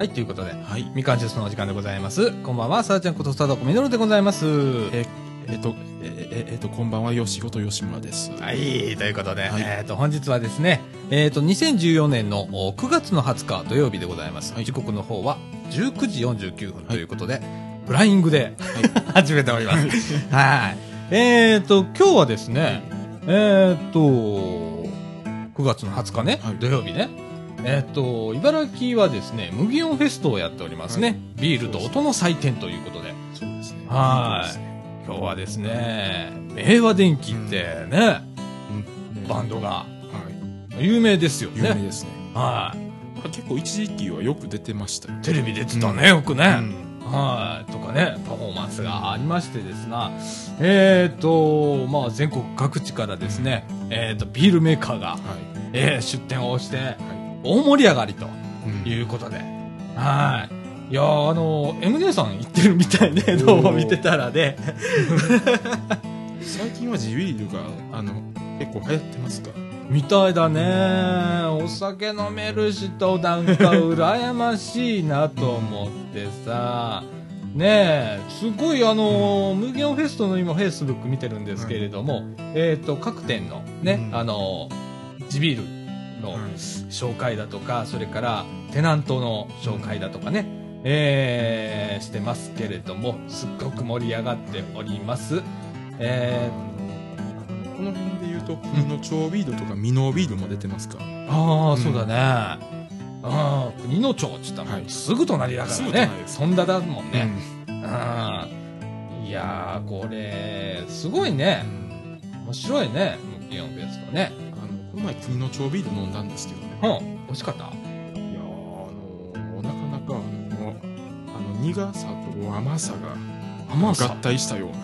はい、ということで、はい。みかんジュースのお時間でございます。こんばんは、さあちゃんことスタートコミノルでございます。え、えっと、え、え、えっと、こんばんは、吉本吉村です。はい、ということで、はいえっ、と、本日はですね、えっ、と、2014年のお9月の20日土曜日でございます。はい時刻の方は19時49分ということで、フライングで、始めております。はい。えっ、と、今日はですね、えっ、と、9月の20日ね、はい土曜日ね、えっ、と、茨城はですね、麦音フェストをやっておりますね。はいビールと音の祭典ということで、そうですね。はい今日はですね、明和電機ってね、うんねバンドがはい。有名ですよ有名ね。ですね。はい。結構一時期はよく出てましたよ。テレビ出てたね、よくね。うんはい。とかね、パフォーマンスがありましてですが、えっ、と、まあ、全国各地からですね、えっ、と、ビールメーカーが、はい。えー出店をして、は大盛り上がりとい。うことで、はい。いやーあの、MD さん行ってるみたいで、どうも見てたらね、最近は地ビールが、あの、結構流行ってますか？みたいだね。お酒飲める人なんか羨ましいなと思ってさ。ねえ、すごいあの、無限フェストの今フェイスブック見てるんですけれども、えっ、と、各店のね、うんあの、地ビールのはい紹介だとか、それからテナントの紹介だとかね、えー、してますけれども、すっごく盛り上がっております。えこの辺で言うと、国の超ビールとかミノービールも出てますか？ー、ああ、うんそうだね。ああ、国の町って言ったらはいすぐ隣だからねそんだだもんね。ううん。いやー、これ、すごいね。ん面白いね、ムキヨンフェストね。この前国の超ビール飲んだんですけどね。うん、美味しかった？いやーあのなかなかあの、あの、苦さと甘さが合甘さ。体したような、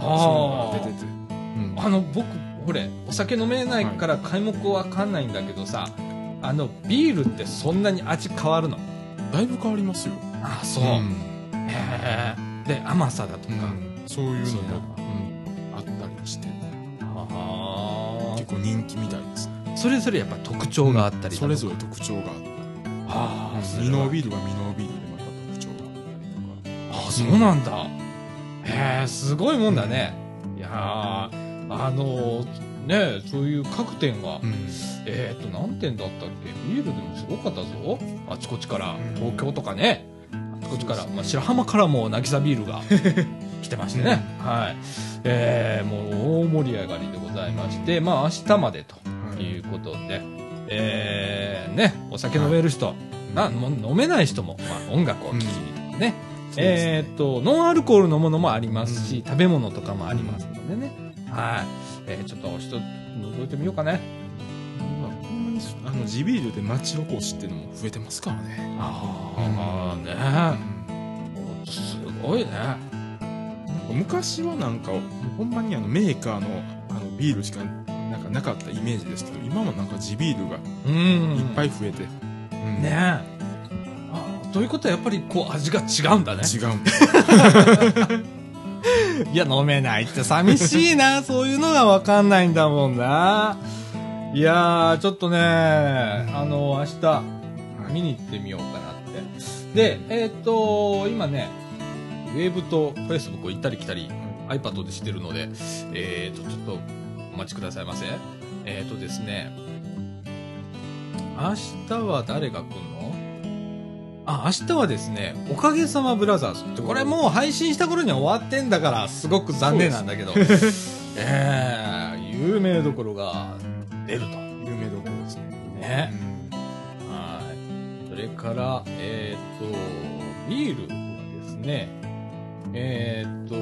あーそういうのが出てて。うんあの、僕、ほれ、お酒飲めないから皆目わかんないんだけどさ、あの、ビールってそんなに味変わるの？だいぶ変わりますよ。ああ、そう。んへえ。で、甘さだとか。うんそういうのも、うんあったりして、あ結構人気みたい。それぞれやっぱ特徴があったりだとかそれぞれ特徴があっああ、た。それはミノービールはミノービールでまた特徴があったりとか。ああ、そうなんだ。へえ、すごいもんだね。いやーあのね、そういう各店が、うんえっ、と、何店だったっけ？ビールでもすごかったぞ。あちこちから、うん東京とかね。あちこちから、まあ、白浜からも渚ビールが 来てましてね。はい。えー、もう大盛り上がりでございまして、まあ明日までということで、えー、ね、お酒飲める人、なもう飲めない人も、まあ、音楽を聴きにね、えーっと、ノンアルコールのものもありますし、うん。食べ物とかもありますのでね。はい。えーちょっと一つ覗いてみようかね。まあほん。まにあの地ビールで町おこしっていうのも増えてますからね。ああ、うね。ん。すごいね。昔はなんかほんまにあのメーカーのあのビールしかなんかなかったイメージですけど今はなんか地ビールがうん。いっぱい増えて、うんねえ。あということはやっぱりこう味が違うんだね。違うんです いや、飲めないって寂しいな。そういうのがわかんないんだもんな。いやー、ちょっとね、あの、明日、見に行ってみようかなって。で、えーっ、と、今ね、ウェーブとフェイスブックを行ったり来たり、iPad でしてるので、えーっと、ちょっとお待ちくださいませ。えーっとですね、明日は誰が来んの？あ、明日はですね、おかげさまブラザーズって、これもう配信した頃には終わってんだから、すごく残念なんだけど、ええ有名どころが出ると。有名どころですね。ね。はい。それから、えっ、と、ビールはですね、えっ、と、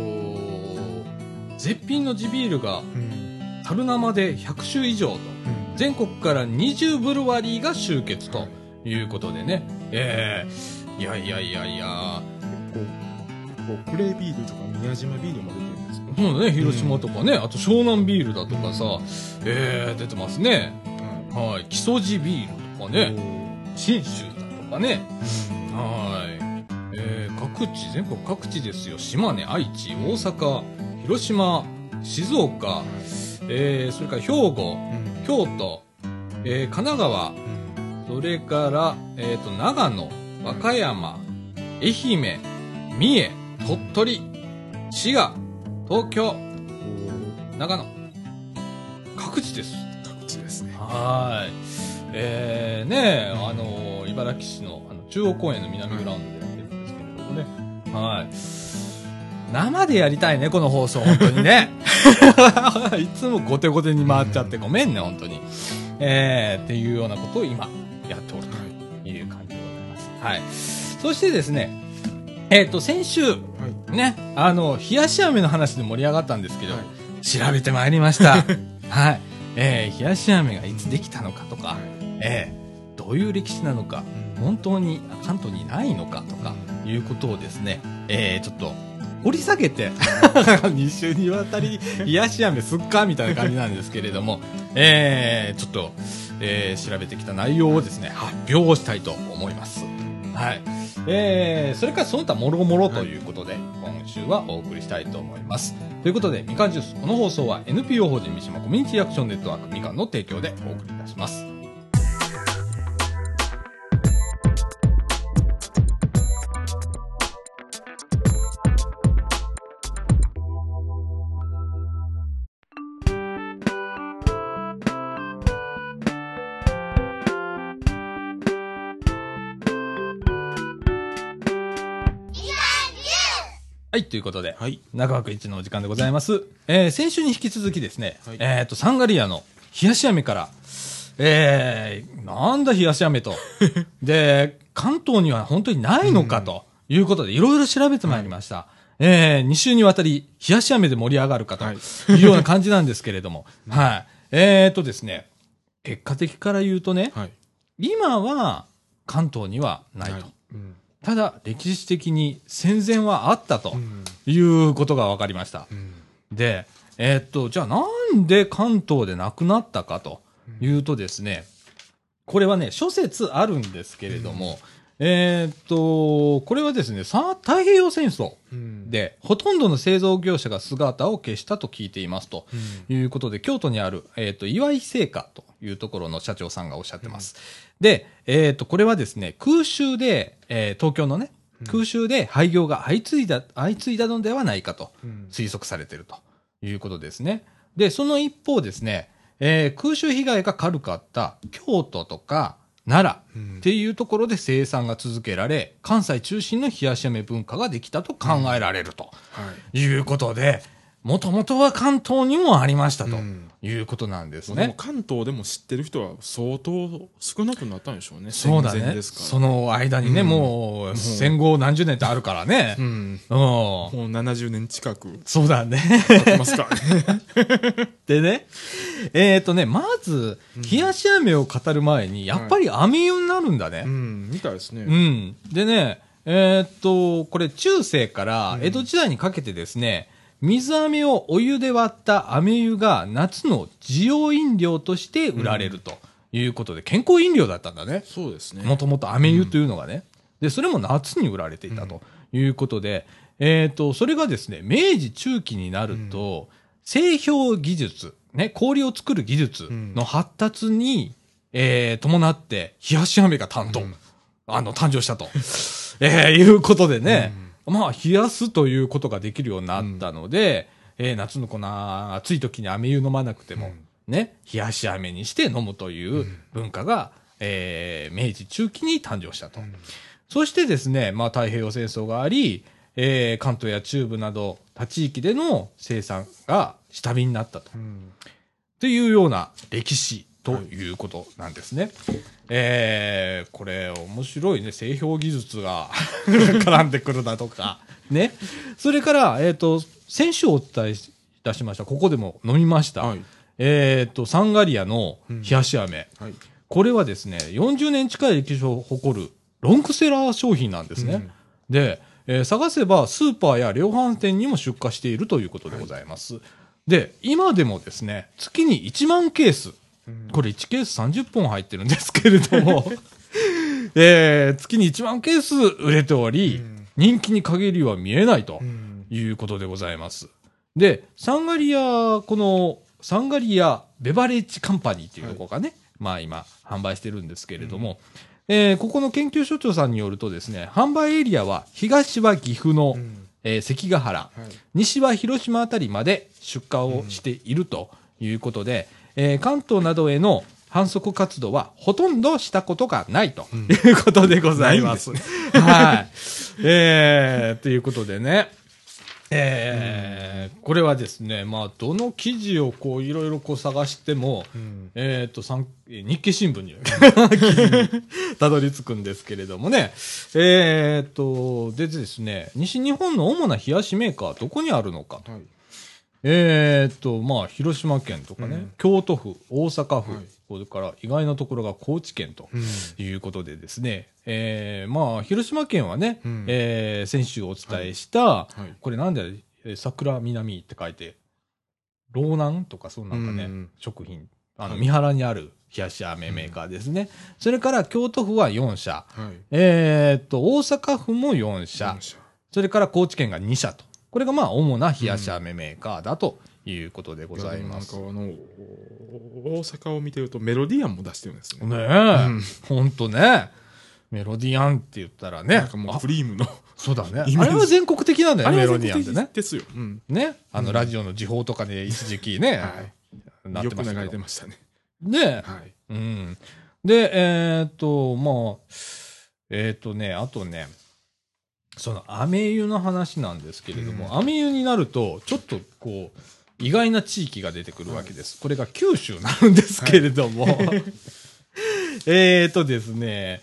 絶品の地ビールがうんうん樽生で100種以上と、全国から20ブルワリーが集結ということでね、ええいやいやいやいや、こうこうクレービールとか宮島ビールも出てるんですよ。そうだね、広島とかね、あと湘南ビールだとかさ、ええ出てますね。はい。木曽路ビールとかね、信州だとかね、はい。えー、各地、全国各地ですよ。島根、愛知、大阪、広島、静岡、えー、それから兵庫、うん京都、えー、神奈川、うんそれから、えっ、と、長野、和歌山、愛媛、三重、鳥取、滋賀、東京、長野。各地です。各地ですね。はーい。えー、ねあのー茨城市のあの中央公園の南グラウンドでやってるんですけれどもね。はい。生でやりたいね、この放送、本当にね。いつも後手後手に回っちゃってごめんね、本当に。えー、っていうようなことを今やっておるという感じでございます。はい。そしてですね、えっ、と、先週、はい。ね、あの、冷やし飴の話で盛り上がったんですけど、はい調べてまいりました。はい。えー、冷やし飴がいつできたのかとか、えー、どういう歴史なのか、本当に関東にないのかとか、いうことをですね、えー、ちょっと、掘り下げて、2週にわたり、冷やし飴すっかみたいな感じなんですけれども、えー、ちょっと、えー、調べてきた内容をですね、発表したいと思います。はい。えー、それからその他もろもろということで、今週はお送りしたいと思います。ということで、みかんジュース、この放送は NPO 法人三島コミュニティアクションネットワークみかんの提供でお送りいたします。はい、ということで、はい。中枠一のお時間でございます。えー、先週に引き続きですね、はいえっ、と、サンガリアの冷やし飴から、えー、なんだ冷やし飴と。で、関東には本当にないのかということで、いろいろ調べてまいりました。えー、2週にわたり、冷やし飴で盛り上がるかとはいいうような感じなんですけれども、はい。えーとですね、結果的から言うとね、はい。今は関東にはないと。はいうん。ただ、歴史的に戦前はあったとうん。いうことが分かりました。うん。で、えーっと、じゃあなんで関東でなくなったかというとですね、これはね、諸説あるんですけれども、えーっと、これはですね、さ太平洋戦争うん。で、ほとんどの製造業者が姿を消したと聞いていますとうん。いうことで、京都にある、えーっと、岩井製菓というところの社長さんがおっしゃってます。で、えーっと、これはですね、空襲で、えー東京のね、空襲で廃業が相次いだ、相次いだのではないかと。うん。推測されているということですね。で、その一方ですね、えー空襲被害が軽かった京都とか奈良うんっていうところで生産が続けられ、関西中心の冷やし飴文化ができたと考えられるとはい。いうことで、もともとは関東にもありましたとうんいうことなんですね。関東でも知ってる人は相当少なくなったんでしょうね。そうだね。その間にね、うんもう戦後何十年ってあるからねう。ん。うん。もう70年近くそうだね。経ってますからね。でね、えっ、とね、まず、冷やし飴を語る前に、やっぱり飴湯になるんだね。うん。みたいですね。うん。でね、えっ、と、これ中世から江戸時代にかけてですね、水飴をお湯で割った飴湯が夏の需要飲料として売られるということで、健康飲料だったんだね。そうですね。もともと飴湯というのがね。で、それも夏に売られていたということで、えっ、と、それがですね、明治中期になると、製氷技術、ね、氷を作る技術の発達に、えー伴って、冷やし飴が担当、うん。あの、誕生したと、えーいうことでね、まあ、冷やすということができるようになったので、えー夏のこの暑い時に飴湯飲まなくても、ね、冷やし飴にして飲むという文化が、えー明治中期に誕生したと。そしてですね、まあ、太平洋戦争があり、えー関東や中部など他地域での生産が下火になったと。うん。というような歴史ということなんですね。えー、これ面白いね。製氷技術が 絡んでくるだとか。ね。それから、えっ、と、先週お伝えいたしました。ここでも飲みました。はい。えっ、と、サンガリアの冷やし飴。はい。これはですね、40年近い歴史を誇るロングセラー商品なんですね。うんで、えー探せばスーパーや量販店にも出荷しているということでございます。で、今でもですね、月に1万ケース、うんこれ1ケース30本入ってるんですけれども、えー月に1万ケース売れており、うん。人気に限りは見えないとうん。いうことでございます。で、サンガリア、この、サンガリアベバレッジカンパニーっていうところがね、まあ今、販売してるんですけれども、えーここの研究所長さんによるとですね、販売エリアは東は岐阜の、うん。えー関ヶ原、はい。西は広島あたりまで出荷をしているということで、えー関東などへの販促活動はほとんどしたことがないとうんいうことでございます。ないはい。えー、ということでね。えーこれはですね、まあ、どの記事をこう、いろいろこう探しても、うんえっ、ー日経新聞 にたどり着くんですけれどもね。えっ、と、でですね、西日本の主な冷やしメーカーはどこにあるのかと。はいえっ、と、まあ、広島県とかね、うん。京都府、大阪府、はい。それから意外なところが高知県とうん。いうことでですね、えーまあ、広島県はね、うん。えー先週お伝えした、はい。これなんで、えー桜南って書いて、ローナンとかそうなんかね、うん食品、あの、はい。三原にある冷やし飴メーカーですね。それから京都府は4社、はい。えーっと、大阪府も4社、四社。それから高知県が2社と。これがまあ主な冷やし飴メーカーだということでございます。やでもなんかあの大阪を見てるとメロディアンも出してるんですねねえ、うんほんとね。メロディアンって言ったらね。なんかもうあクリームのそうだね。あれは全国的なんだよね、メロディアンってね。ですよ、うんね。あの、うんラジオの時報とかで一時期ね、はいなっよく流れてましたけどてましたねねはいうん。で、えーっと、まあ、えーっとね、あとね、その、アメ湯の話なんですけれども、うん。アメ湯になると、ちょっとこう、意外な地域が出てくるわけです。これが九州になるんですけれども、えーっとですね、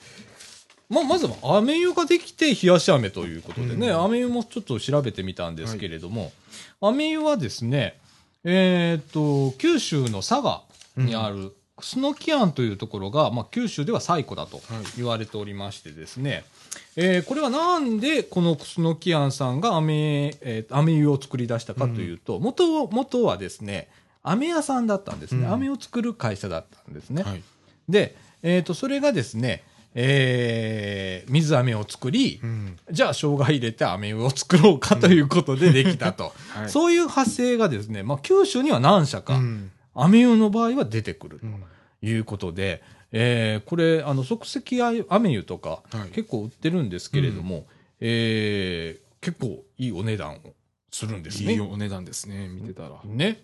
まあ、まずは、アメ湯ができて、冷やし飴ということでね、うん。アメ湯もちょっと調べてみたんですけれども、アメ湯はですね、えーっと、九州の佐賀にある、楠木庵というところが、まあ、九州では最古だとはい。言われておりましてですね、えーこれはなんでこの楠木庵さんが飴、えー、飴湯を作り出したかというと、元元はですね、飴屋さんだったんですね。うん。飴を作る会社だったんですね。はい。で、えー、とそれがですね、えー水飴を作り、うん。じゃあ生姜入れて飴湯を作ろうかということでできたと。はい。そういう発生がですね、まあ、九州には何社か、うん。の場合は出てくるうん。ということで、えーこれ、あの、即席飴湯とか、はい。結構売ってるんですけれども、えー結構いいお値段をするんですね。いいお値段ですね見てたら。はね。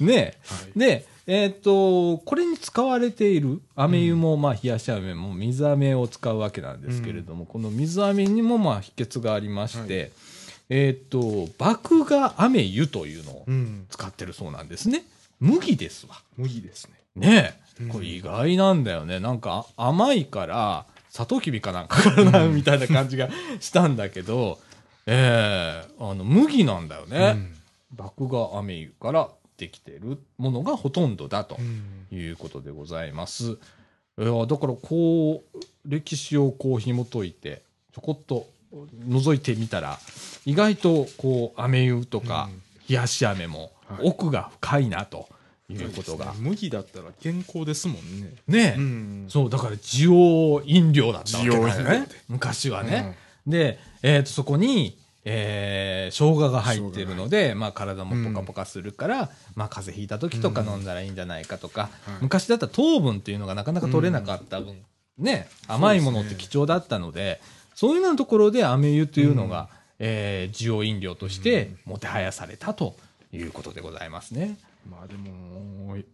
ね。い。で、えーっと、これに使われている飴湯も、まあ、冷やし飴も水飴を使うわけなんですけれども、この水飴にも、まあ、秘訣がありまして、はえーっと、麦芽飴湯というのをうん。使ってるそうなんですね。麦ですわ。麦ですね。ねこれ意外なんだよね。なんかあ甘いから、サトウキビかなんかからな、みたいな感じがしたんだけど、ええあの、麦なんだよね。麦芽飴湯からできてるものがほとんどだとうんいうことでございます。いやだからこう、歴史をこう紐解いて、ちょこっと覗いてみたら、意外とこう、飴湯とかうん、冷やし飴もはい奥が深いなということが。麦だったら健康ですもんね。ねえ、ん。そう、だから、需要飲料だったわけだよね。昔はね。で、えっ、と、そこに、えー、生姜が入ってるので、まあ、体もポカポカするから、まあ、風邪ひいた時とか飲んだらいいんじゃないかとか、はい。昔だったら糖分っていうのがなかなか取れなかった分、ね、甘いものって貴重だったので、そういうようなところで飴湯というのが、えー、需要飲料としてもてはやされたということでございますね。まあでもい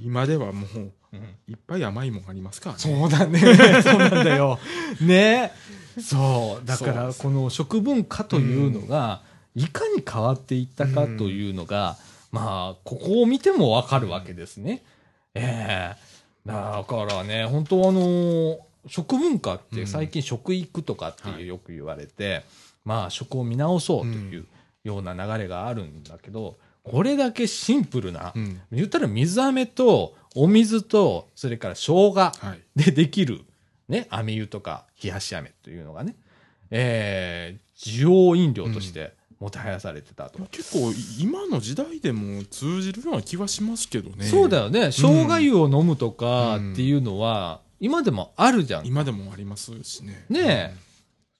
今ではもううんいっぱい甘いもんありますからねそうだね。そうなんだよ。ね。そう。だから、この食文化というのが、いかに変わっていったかというのが、まあ、ここを見てもわかるわけですね。ええだからね、本当あの、食文化って最近食育とかってはいいうよく言われて、まあ、食を見直そうというような流れがあるんだけど、これだけシンプルな、うん。言ったら水飴とお水とそれから生姜はい。でできる、ね、飴湯とか冷やし飴というのがね、えー、需要飲料としてもてはやされてたと。結構今の時代でも通じるような気はしますけどね。そうだよね。生姜湯を飲むとかうん。っていうのは、今でもあるじゃん。今でもありますしね。ね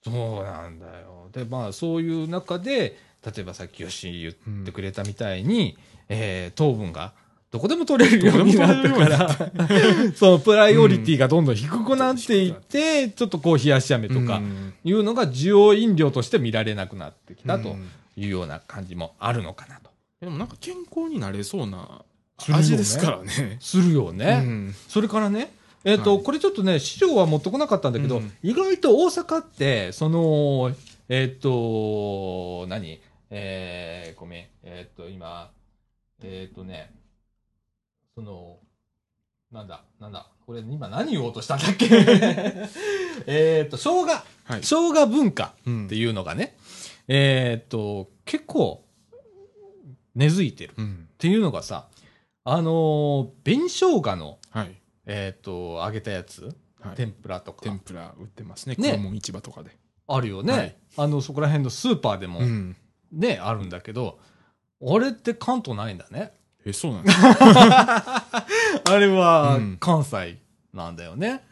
そうなんだよ。で、まあ、そういう中で、例えばさっき吉井言ってくれたみたいに、えー糖分がどこでも取れるようになったから、そのプライオリティがどんどん低くなっていって、ちょっとこう冷やし飴とかうん。いうのが需要飲料として見られなくなってきたとうん。いうような感じもあるのかなと。でもなんか健康になれそうな味ですからね。するよね。うん。それからね、えっ、と、はい。これちょっとね、資料は持ってこなかったんだけど、うん。意外と大阪って、その、えっ、と、何？えー、ごめん。えっ、と、今、えっ、とね、その、なんだ、なんだ、これ今何言おうとしたんだっけ？えっと、生姜、はい。生姜文化うんっていうのがね、えっ、と、結構、根付いてるっうん。ていうのがさ、あのー紅生姜の、はい。えっ、と、揚げたやつ、はい天ぷらとか天、ぷら売ってますね。ね黒門市場とかで。あるよね、はいあの、そこら辺のスーパーでもうん。ね、あるんだけど、あれって関東ないんだね。え、そうなんです あれはうん関西なんだよね。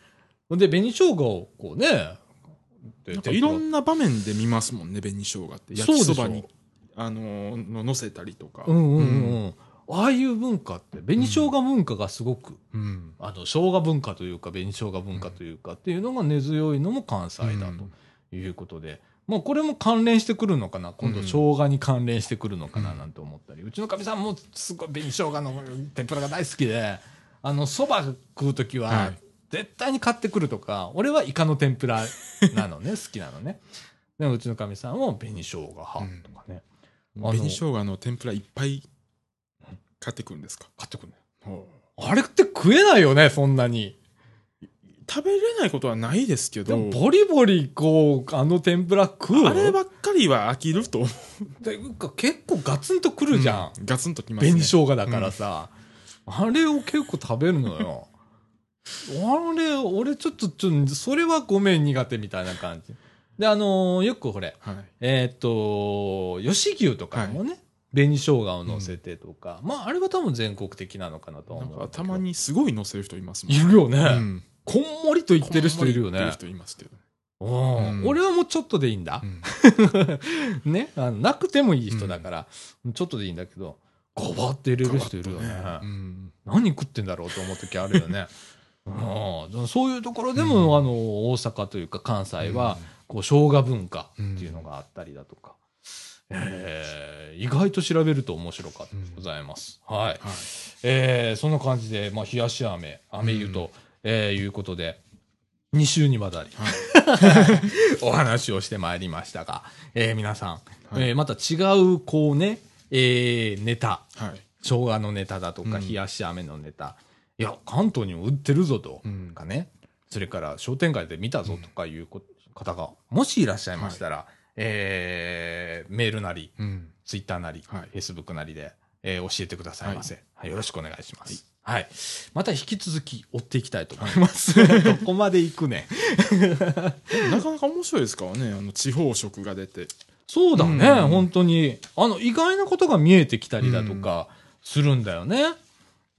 で、紅生姜をこうね、でなんかいろんな場面で見ますもんね、紅生姜って。焼きそばに、あのー、の乗せたりとか。うんうんうんうん。ああいう文化って、紅生姜文化がすごく、うん。あの、生姜文化というか、紅生姜文化というかっていうのが根強いのも関西だうんということで、まあこれも関連してくるのかな？今度うん。生姜に関連してくるのかな？なんて思ったり、うちのかみさんもすごい紅生姜の天ぷらが大好きで、あの、蕎麦食うときは、はい。絶対に買ってくるとか、俺はイカの天ぷらなのね、好きなのね。でもうちのかみさんも紅生姜派とかね、あの紅生姜の天ぷらいっぱい買ってくるんですか？買ってくるね。ほあれって食えないよね、そんなに。う食べれないことはないですけど、ボリボリこう、あの天ぷら食うあればっかりは飽きると思ていうか結構ガツンとくるじゃん。う。ガツンときますね。紅生姜だからさ、あれを結構食べるのよ。あれ、俺ちょっと、ちょっと、それはごめん苦手みたいな感じ。で、あのーよくこれ、はい。えーっと、吉牛とかもね、紅生姜を乗せてとか、まあ、あれは多分全国的なのかなと思う。かたま。にすごい乗せる人いますもん。いるよね。うん。こんもりと言ってる人いるよね人いますけど。俺はもうちょっとでいいんだう。ん ね。あのなくてもいい人だから、ちょっとでいいんだけど、ガバって入れる人いるよね。うん。何食ってんだろうと思う時あるよね。うん、そういうところでも、あの大阪というか関西は、こう生姜文化っていうのがあったりだとか、えー意外と調べると面白かったでございます。はい。はい。えーそんな感じで、まあ、冷やし飴、飴湯と、えーいうことで、2週にわたり、はい。お話をしてまいりましたが、えー皆さん、はい。えーまた違う、こうね、えーネタ、はい。生姜のネタだとか、うん。冷やし飴のネタ、いや、関東にも売ってるぞとうん。かね、それから商店街で見たぞとかいうこ方が、もしいらっしゃいましたら、えーメールなり、うん。ツイッターなり、はい。フェイスブックなりで、えー教えてくださいませ、はい。よろしくお願いします。はい。また引き続き追っていきたいと思います。どこまで行くね。なかなか面白いですからね、あの、地方食が出て。そうだね、うん本当に。あの、意外なことが見えてきたりだとか、するんだよね。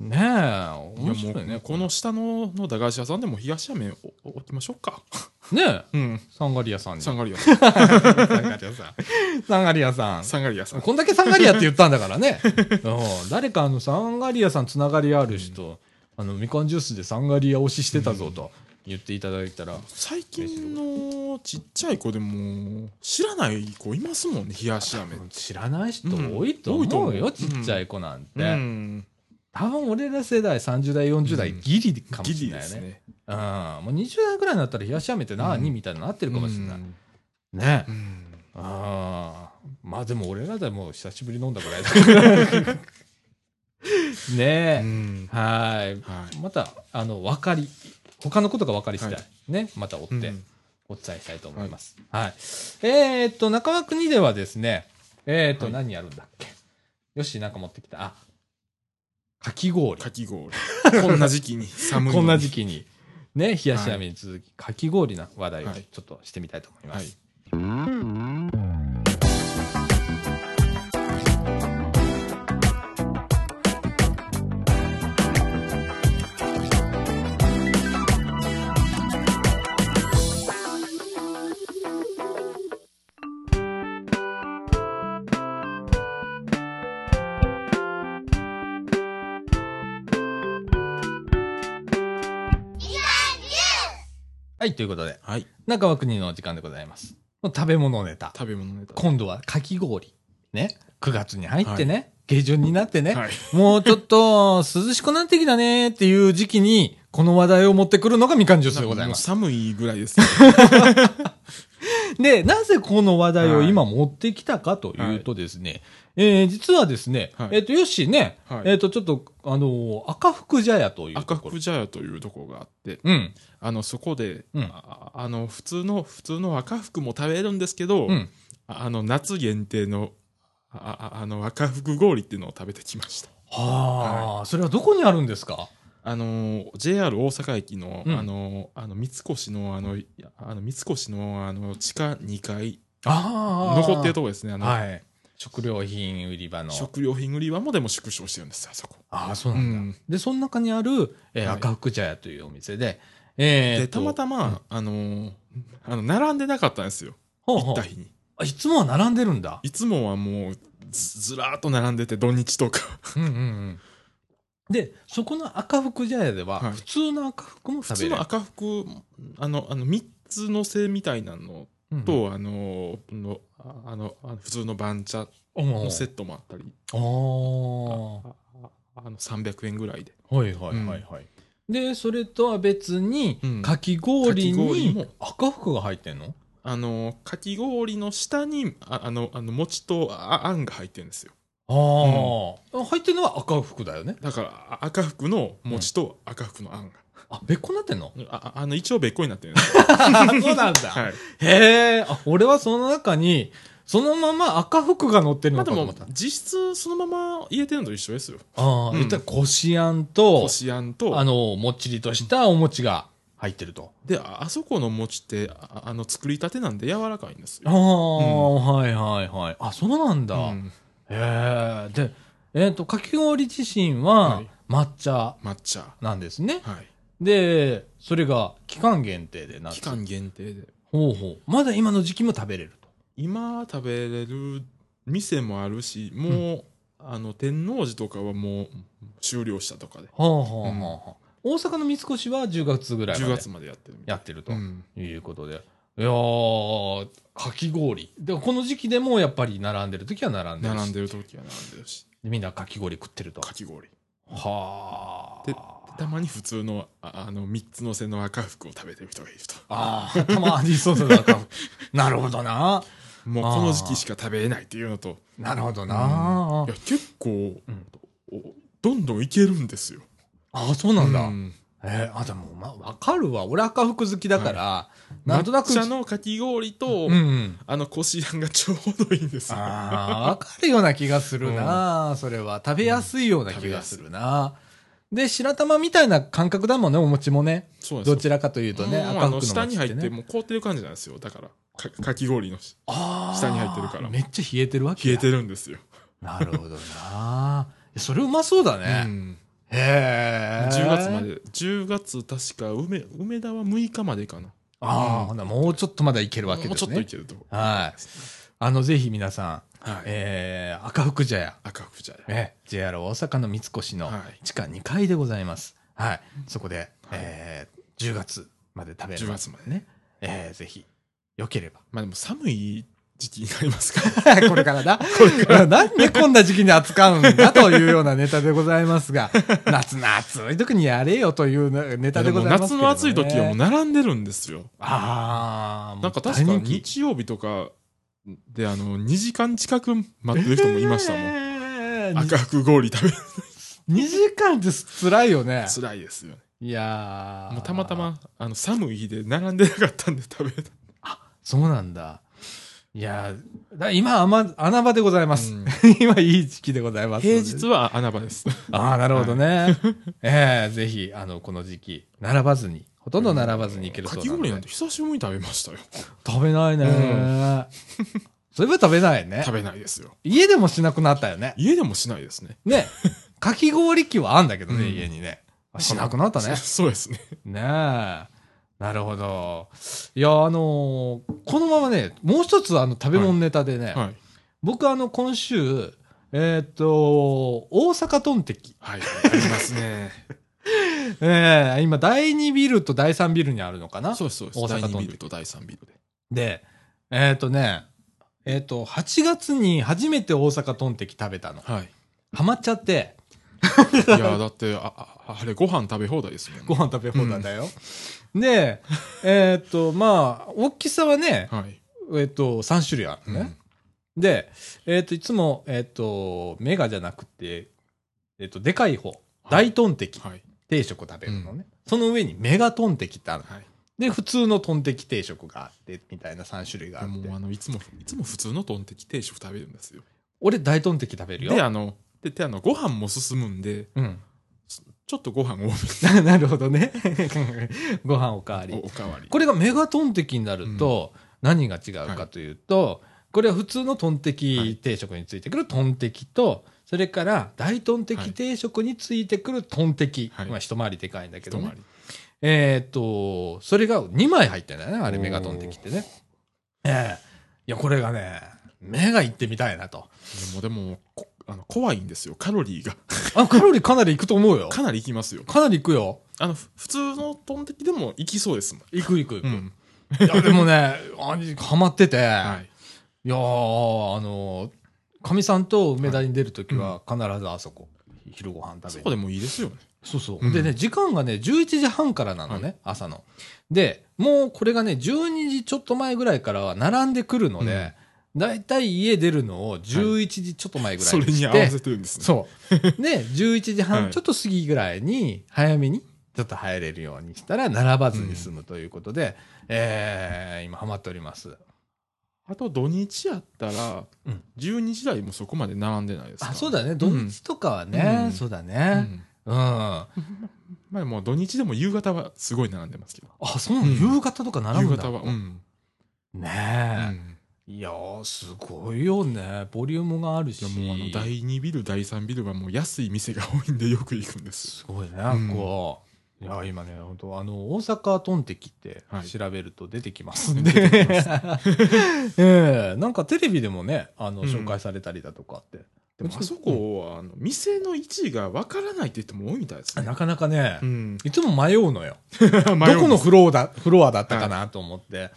ねえ、面白いね。この下のの駄菓子屋さんでも冷やし飴お置きましょうか。ねえ、うん。サンガリアさんに。サンガリアさん。サンガリアさん。サンガリアさん。サンガリアさん。こんだけサンガリアって言ったんだからね。うん誰かあのサンガリアさんつながりある人、あのみかんジュースでサンガリア推ししてたぞと言っていただいたら、最近のちっちゃい子でも知らない子いますもんね、冷やし飴。知らない人うん多いと思うよ、ちっちゃい子なんて。うん。多分俺ら世代30代40代うんギリかもギしれないね。リですね。うん、もう20代ぐらいになったら冷やし飴って何、うんみたいになってるかもしれない。うんねう。んああ。まあでも俺らでも久しぶりに飲んだぐらいだから。ねはい。はい。また、あの、分かり、他のことが分かり次第、はいね、また追ってうんお伝えしたいと思います。はい。えーっと、中間国ではですね、えーっと、はい何やるんだっけ？よし、なんか持ってきた。あ、かき氷。かき氷。こんな時期に寒い。こんな時期に、ね、冷やし飴に続き、かき氷な話題をはいちょっとしてみたいと思いまはいはい、ということで、はい。中川国のお時間でございます。食べ物ネタ。食べ物ネタ。今度はかき氷。ね。9月に入ってね。下旬になってね。はい。もうちょっと涼しくなってきたねっていう時期に、この話題を持ってくるのがみかんジュースでございます。もう寒いぐらいですね。で、なぜこの話題を今持ってきたかというとですね、えー、実はですね、はいえっ、と、よしね、はいえっ、と、ちょっと、あのー赤福茶屋というと赤ころ。福茶屋というところがあって、うん。あの、そこで、うんああの、普通の、普通の赤福も食べれるんですけど、うん。ああの、夏限定の、あああの、赤福氷っていうのを食べてきました。はあ、それはどこにあるんですか？あの、JR 大阪駅の、うんあの、あの、三越の、あの、あの三越の、あの、地下2階、あ残ってるとこですね。あの、はい。食料品売り場の。食料品売り場もでも縮小してるんですよ、あそこ。ああ、そううなんだ。ん。で、その中にある、えーはい赤福茶屋というお店で、えーで、とたまたま、あの、あの、並んでなかったんですよ。ほうほう行った日に。あいつもは並んでるんだ。いつもはもう、ずずらーっと並んでて、土日とか。うんうんうん。で、そこの赤福茶屋では、はい普通の赤福も普食べれる。通の赤福、あの、あの、三つのせみたいなのうんと、あの、のああの、普通の番茶おのーセットもあったり、あああの、300円ぐらいで。はいはいはいはい。で、それとは別にう、んかき氷にも赤福が入ってんの？あの、かき氷の下に、ああの、あの、餅とああんが入ってるんですよ。ああ、入ってるのは赤福だよね。だから、あ赤福の餅と赤福のあんが。あ、別個になってんの？ああの、一応別個になってるんですよ。そうなんだ。はい。へえ、あ、俺はその中に、そのまま赤福が乗ってるまあでものかと思った。、実質そのまま入れてるのと一緒ですよ。ああ、うん言ったらこしあんとこ、しあんと、あの、もっちりとしたお餅が入ってると。で、ああそこの餅って、ああの、作りたてなんで柔らかいんですああ、よ。はいはいはい。あ、そうなんだ。うんへえ。で、えっ、と、かき氷自身ははい抹茶抹茶。なんですね。はい。で、それが期間限定でな期間限定で。ほうほう。まだ今の時期も食べれると。今食べれる店もあるし、もう、あの、天王寺とかはもう終了したとかで。はあはあはあはあ。大阪の三越は10月ぐらいま10で月までやってるやってるとうん。いうことで。いやー、かき氷。で、この時期でもやっぱり並んでる時は並んでるし。並んでる時は並んでるし、みんなかき氷食ってると。かき氷。はあ。でたまに普通の、ああの、三つのせの赤福を食べてる人がいると。ああ、たまにそうそう なるほどな。もうこの時期しか食べれないっていうのと、なるほどな。いや、結構、うんおどんどんいけるんですよ。ああ、そうなんだ。うんえーあ、でも、まあ、わかるわ。俺赤福好きだから、なんとなく。抹茶のかき氷と、うんうん。あの、こしあんがちょうどいいんですよ。ああ、わかるような気がするな、それは。食べやすいような気がするな。で、白玉みたいな感覚だもんね、お餅もね。そうどちらかというとね、赤福の餅あの下に入ってね。もう凍ってる感じなんですよ。だから、かかき氷の下に入ってるからめっちゃ冷えてるわけや冷えてるんですよ。なるほどな。それうまそうだうね。んへえ。10月ま。で、10月確か梅、梅田は6日までかな。ああ、ほなもうちょっとまだいけるわけですね。もうちょっといけると。はい。あの、ぜひ皆さん、はい。えー、赤福茶屋、赤福茶屋。え、JR 大阪の三越のはい地下2階でございます。はい。そこで、えー、10月まで食べれます10月までね。えー、ぜひ、よければ。まあでも寒い時期になりますから。これからだ。これから。なんでこんな時期に扱うんだというようなネタでございますが、夏の暑い時にやれよというネタでございますけれども、ね。夏の暑い時はもう並んでるんですよ。ああ、なんか確か大人気日曜日とかであの、2時間近く待ってる人もいましたもん。えー赤福氷食べる。2時間って辛いよね。辛いですよね。いやーもうたまた。ま、あの、寒い日で並んでなかったんで食べた。そうなんだ。いや今、穴穴場でございます。うん 今、いい時期でございます。平日は穴場です。ああ、なるほどね。ええぜひ、あの、この時期、並ばずに、ほとんど並ばずにいけるそうなので。かき氷なんて久しぶりに食べましたよ。食べないね、うんそういえば食べないね食。べないですよ。家でもしなくなったよね。家でもしないですね。ね。かき氷機はあんだけどね、うん家にね。しなくなったね。そうですね。ねえ。なるほど。いや、あのーこのままね、もう一つあの食べ物ネタでね、はい。僕あの今週、えーっと、大阪トンテキ。はい。ありますね。ええ今、第2ビルと第3ビルにあるのかな？そうです、そうです。大阪第2トンテキビルと第3ビルで。で、えっ、とね、えっ、と、8月に初めて大阪トンテキ食べたの。はい。ハマっちゃって、いや、だって、あ、ああれ、ご飯食べ放題ですもんね。ご飯食べ放題だよ。で、えっ、と、まあ、大きさはね、はい。えっ、と、3種類あるのね。で、えっ、と、いつも、えっ、と、メガじゃなくて、えっ、と、でかい方、大トンテキはい。定食を食べるのね。その上にメガトンテキってあるの。はい。で、普通のトンテキ定食があって、みたいな3種類があってもう、。あの、いつも、いつも普通のトンテキ定食食べるんですよ。俺、大トンテキ食べるよ。で、あの、で、であの、ご飯も進むんで、うん。ちょっとご飯多め なるほどね。ご飯おかわりにお。おかわり。これがメガトンテキになると、何が違うかというと、これは普通のトンテキ定食についてくるトンテキと、それから大トンテキ定食についてくるトンテキ。はいまあ一回りでかいんだけどね。えーっと、それが2枚入ってんだよね、あれメガトンテキってね。ええいや、これがね、目が行ってみたいなと。でも、でも、こあの怖いんですよ。カロリーが。あ、カロリーかなりいくと思うよ。かなりいきますよ。かなりいくよ。あの、ふ普通のトンテキでもいきそうですもん。いくいくいく。うん。いや、でもね、あハマってて、はい。いやー、あの、かみさんと梅田に出るときは必ずあそこ、昼ご飯食べる。そこでもいいですよね。そうそう、うんでね、時間がね、11時半からなのね、は朝の。で、もうこれがね、12時ちょっと前ぐらいからは並んでくるので、だいたい家出るのを11時ちょっと前ぐらいそれにして、に合わせてるんですね。そう。で、11時はい半ちょっと過ぎぐらいに、早めに、ちょっと入れるようにしたら、並ばずに済むということで、えー、今ハマっております。あと土日やったら、うん12時台もそこまで並んでないですかあ、そうだね。土日とかはね、うんそうだうね。んうん。あ、まあもう土日でも夕方はすごい並んでますけど。そうなの、うん夕方とか並ぶんだ。夕方は。うん。うねんえ。いやー、すごいよね。ボリュームがあるし。もうあの第2ビル、第3ビルはもう安い店が多いんでよく行くんです。すごいね、うんこう。いや、今ね、本当あの、大阪トンテキってはい調べると出てきますんで。出てき ええなんかテレビでもね、あの、うん紹介されたりだとかって。でもあそこは、あの、店の位置がわからないって言っても多いみたいですね。なかなかね、うん。いつも迷うのよ。どどこのフロアだ、フロアだったかなと思って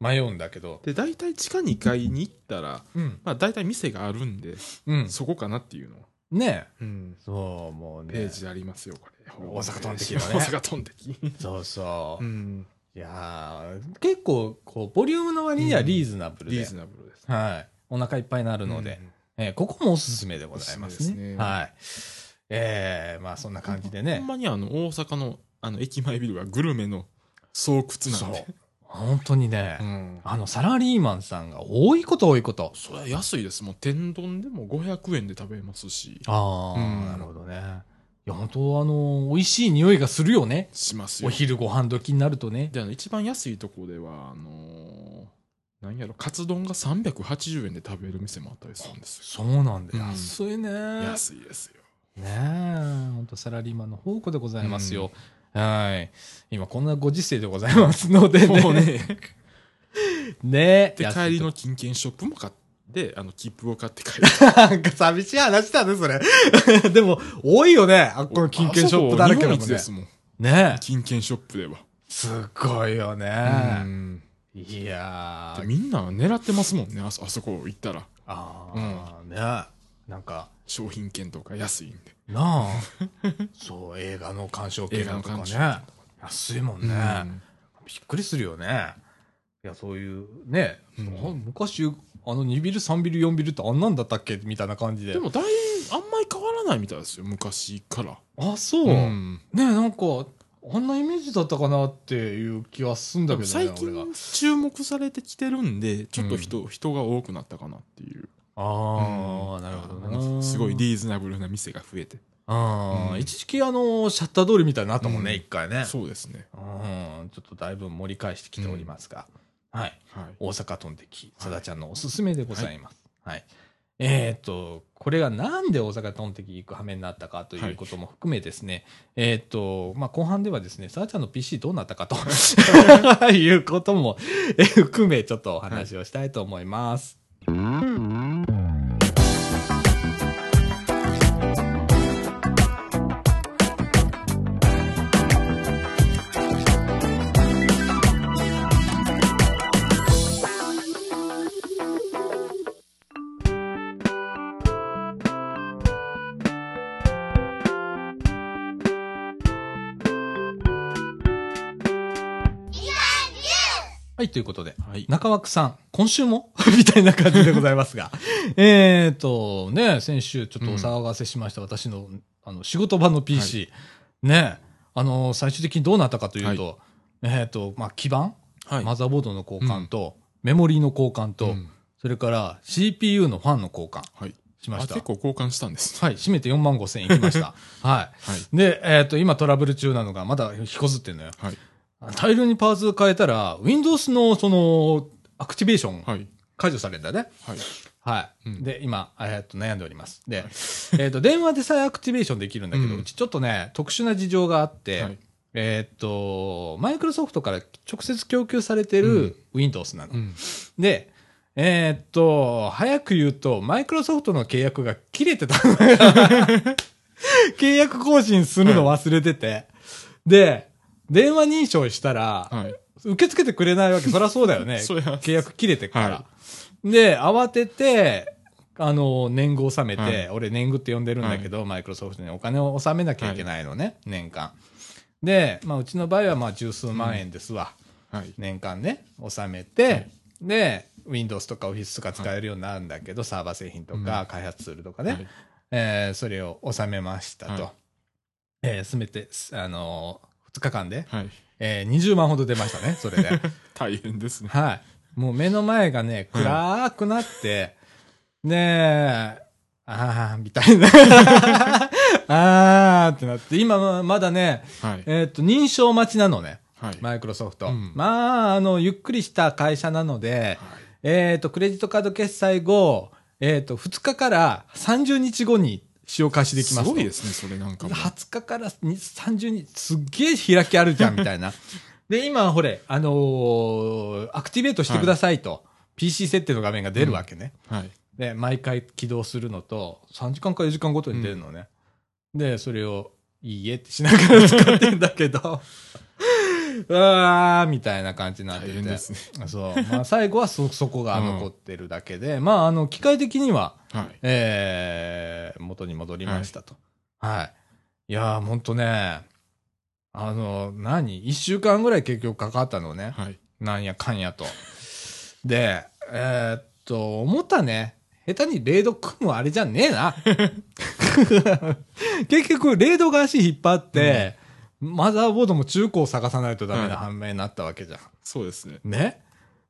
迷うんだけど。で、大体地下2階に行ったら、うん。まあ大体店があるんで、うん。そこかなっていうのは。ねうん。そう、もうね。ページありますよ、これ。大阪トンテキのね大阪トンテキ。そうそう。うん。いやー結構、こう、ボリュームの割にはリーズナブルで。リーズナブルです。はい。お腹いっぱいになるので、えーここもおすすめでございますね。おすねはい。えーまあそんな感じでほねん。まにあの、大阪の、あの、駅前ビルはグルメの巣窟なんで。。本当にね、うん。あの、サラリーマンさんが多いこと多いこと。それは安いです。もう天丼でも500円で食べますし、ああ、うんなるほどね。いや、本当あの、美味しい匂いがするよね。しますよ。お昼ご飯時になるとね。で、あの、一番安いとこでは、あのー、何やろ、カツ丼が380円で食べる店もあったりするんですそうなんだ。うん安いね。よ。安いですよ。ねえ、本当サラリーマンの宝庫でございますよ。はい。今こんなご時世でございます のでね。もうね。ねで、帰りの金券ショップも買って、あの、切符を買って帰る。なんか寂しい話だね、それ。でも、多いよね。あこの金券ショップだらけだもんねで。すもん。ね金券ショップでは。すごいようね。ん。いやみんな狙ってますもんね、あそあそこ行ったら。ああ、ねなんか、商品券とか安いんで。なあ。そう、映画の鑑賞券とかね。安いもんね。うんびっくりするよね。いや、そういう、ね、うんあ昔、あの2ビル、3ビル、4ビルってあんなんだったっけ？みたいな感じで。でも、大、あんまり変わらないみたいですよ、昔から。あ、そう。うんねなんか、あんなイメージだったかなっていう気はすんだけどね、最近。注目されてきてるんで、ちょっと人、人が多くなったかなっていう。ああ、うんなるほどすごいリーズナブルな店が増えて。ああ、うん一時期あの、シャッター通りみたいになったもんね、うん一回ね。そうですね。うん、ちょっとだいぶ盛り返してきておりますが。はい。はい。大阪トンテキ、さだちゃんのおすすめでございます。はい。えっ、と、これがなんで大阪トンテキ行く羽目になったかということも含めですね、えっ、と、まあ、後半ではですね、さだちゃんの PC どうなったかと いうこともえー含めちょっとお話をしたいと思います。嗯。ん、はい、ということで、はい。中枠さん、今週も？みたいな感じでございますが。えっと、ね、先週ちょっとお騒がせしました、私の、あの、仕事場の PC。ね、あの、最終的にどうなったかというと、えっと、まあ、基板、はい。マザーボードの交換と、メモリーの交換と、うんそれから CPU のファンの交換はい。しましたあ結。構交換したんです。はい、締めて4万5千円いきました。は はい。い。で、えっ、と、今トラブル中なのが、まだ引こずってんのよ。はい。大量にパーツ変えたら、Windows のその、アクティベーションはい。解除されるんだね。はい。はい。うんで、今、えっと、悩んでおります。で、えっと、電話でさえアクティベーションできるんだけど、うんうちちょっとね、特殊な事情があって、はい。えっと、マイクロソフトから直接供給されてる Windows なの。うん。で、えっと、早く言うと、マイクロソフトの契約が切れてた 契約更新するの忘れてて。で、電話認証したら、はい。受け付けてくれないわけ。そりゃそうだよね。契約切れてっから。はで、慌てて、あの、年貢を納めて、はい俺年貢って呼んでるんだけど、マイクロソフトにお金を納めなきゃいけないのね、年間。で、まあ、うちの場合はまあ十数万円ですわ。はい。年間ね、納めて、で、Windows とか Office とか使えるようになるんだけど、サーバー製品とかうん開発ツールとかね、はいえーそれを納めましたと。はいえーすべて、あのー、2日間で、はい。えー20万ほど出ましたね、それで。大変ですね。はい。もう目の前がね、暗くなって、ねえ、あー、みたいな。あーってなって、今ままだね、はい。えーっと、認証待ちなのね。はい。マイクロソフト。うんまあ、あの、ゆっくりした会社なので、はいえっ、と、クレジットカード決済後、えっ、と、2日から30日後に使用開始できますと。すごいですね、それなんかも。20日からに30日、すっげえ開きあるじゃん、みたいな。で、今、ほれ、あのーアクティベートしてくださいと、PC 設定の画面が出るわけね。はい。でで、毎回起動するのと、3時間か4時間ごとに出るのね。で、それを、いいえってしながら使ってんだけど、うわー、みたいな感じになってて。ね。そう。まあ、最後はそ、そこが残ってるだけで、まあ、あの、機械的には、はい。えー、元に戻りましたと。はい。い、やー、ほんとね、あの、何？一週間ぐらい結局かかったのね。はい。なんやかんやと。で、えーっと、思ったね。下手にレード組むあれじゃねえな。結局、レードが足引っ張って、マザーボードも中古を探さないとダメな判明になったわけじゃん。そうですね。ね？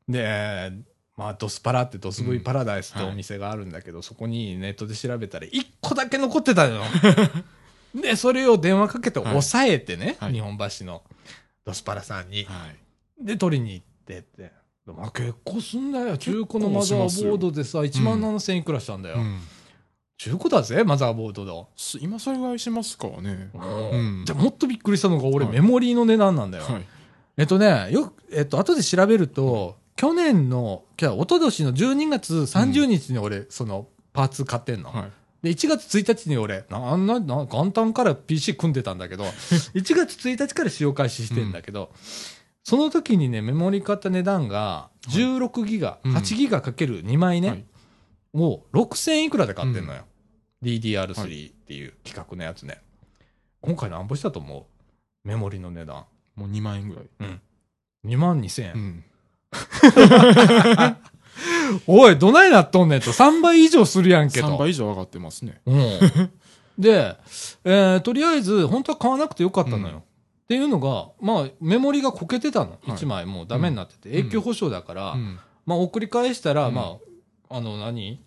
で、まあ、ドスパラってドス V うんパラダイスってお店があるんだけど、そこにネットで調べたら1個だけ残ってたの。で、それを電話かけて押さえてね、はい日本橋のドスパラさんに。はい。で、取りに行ってって。まあ、結構すんだよ。中古のマザーボードでさ、1万7000いくらしたんだよ。うん。中古だぜ、マザーボードだ。す今それぐらいしますからね。うんで、もっとびっくりしたのが、俺、はいメモリーの値段なんだよ。はい。えっとね、よく、えっと、後で調べると、去年の、じゃあ、一昨年の12月30日に俺、その、パーツ買ってんの。はい。で、1月1日に俺、な、な、な、元旦から PC 組んでたんだけど、1月1日から使用開始してんだけど、その時にね、メモリ買った値段が、16ギガ、うん8ギガかける2枚ね、はいを6000いくらで買ってんのよ。DDR3 っていう企画のやつね。今回何ぼしたと思うメモリの値段。もう2万円ぐらい。うん。2万2000円。うん。おい、どないなっとんねんと。3倍以上するやんけと。3倍以上上がってますね。うん。で、えーとりあえず、本当は買わなくてよかったのよ。うんっていうのが、まあ、メモリがこけてたの。い1枚もうダメになってて。永久保証だから、うん。まあ、送り返したら、うんまあ、あの何、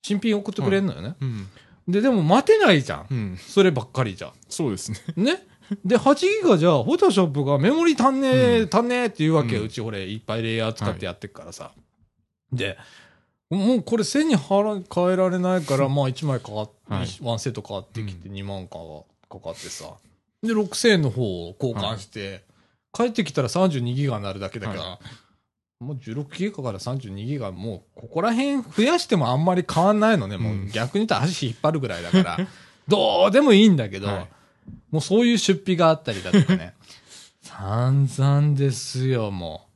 新品送ってくれんのよね。うん。で、でも待てないじゃん。うん。そればっかりじゃそうですね。ん。ね？で、8ギガじゃ、フォトショップがメモリ足んねえ、うん足んねえって言うわけよ。うんうち、俺、いっぱいレイヤー使ってやってっからさ。で、もうこれ背に払変えられないから、まあ1枚かかっ、はいワンセット買ってきて2万かかかってさ。で、6000円の方を交換して、帰ってきたら32ギガになるだけだから、はもう16ギガから32ギガ、もうここら辺増やしてもあんまり変わんないのね。もう逆に言ったら足引っ張るぐらいだから、どうでもいいんだけど、はいもうそういう出費があったりだとかね。散々ですよ、も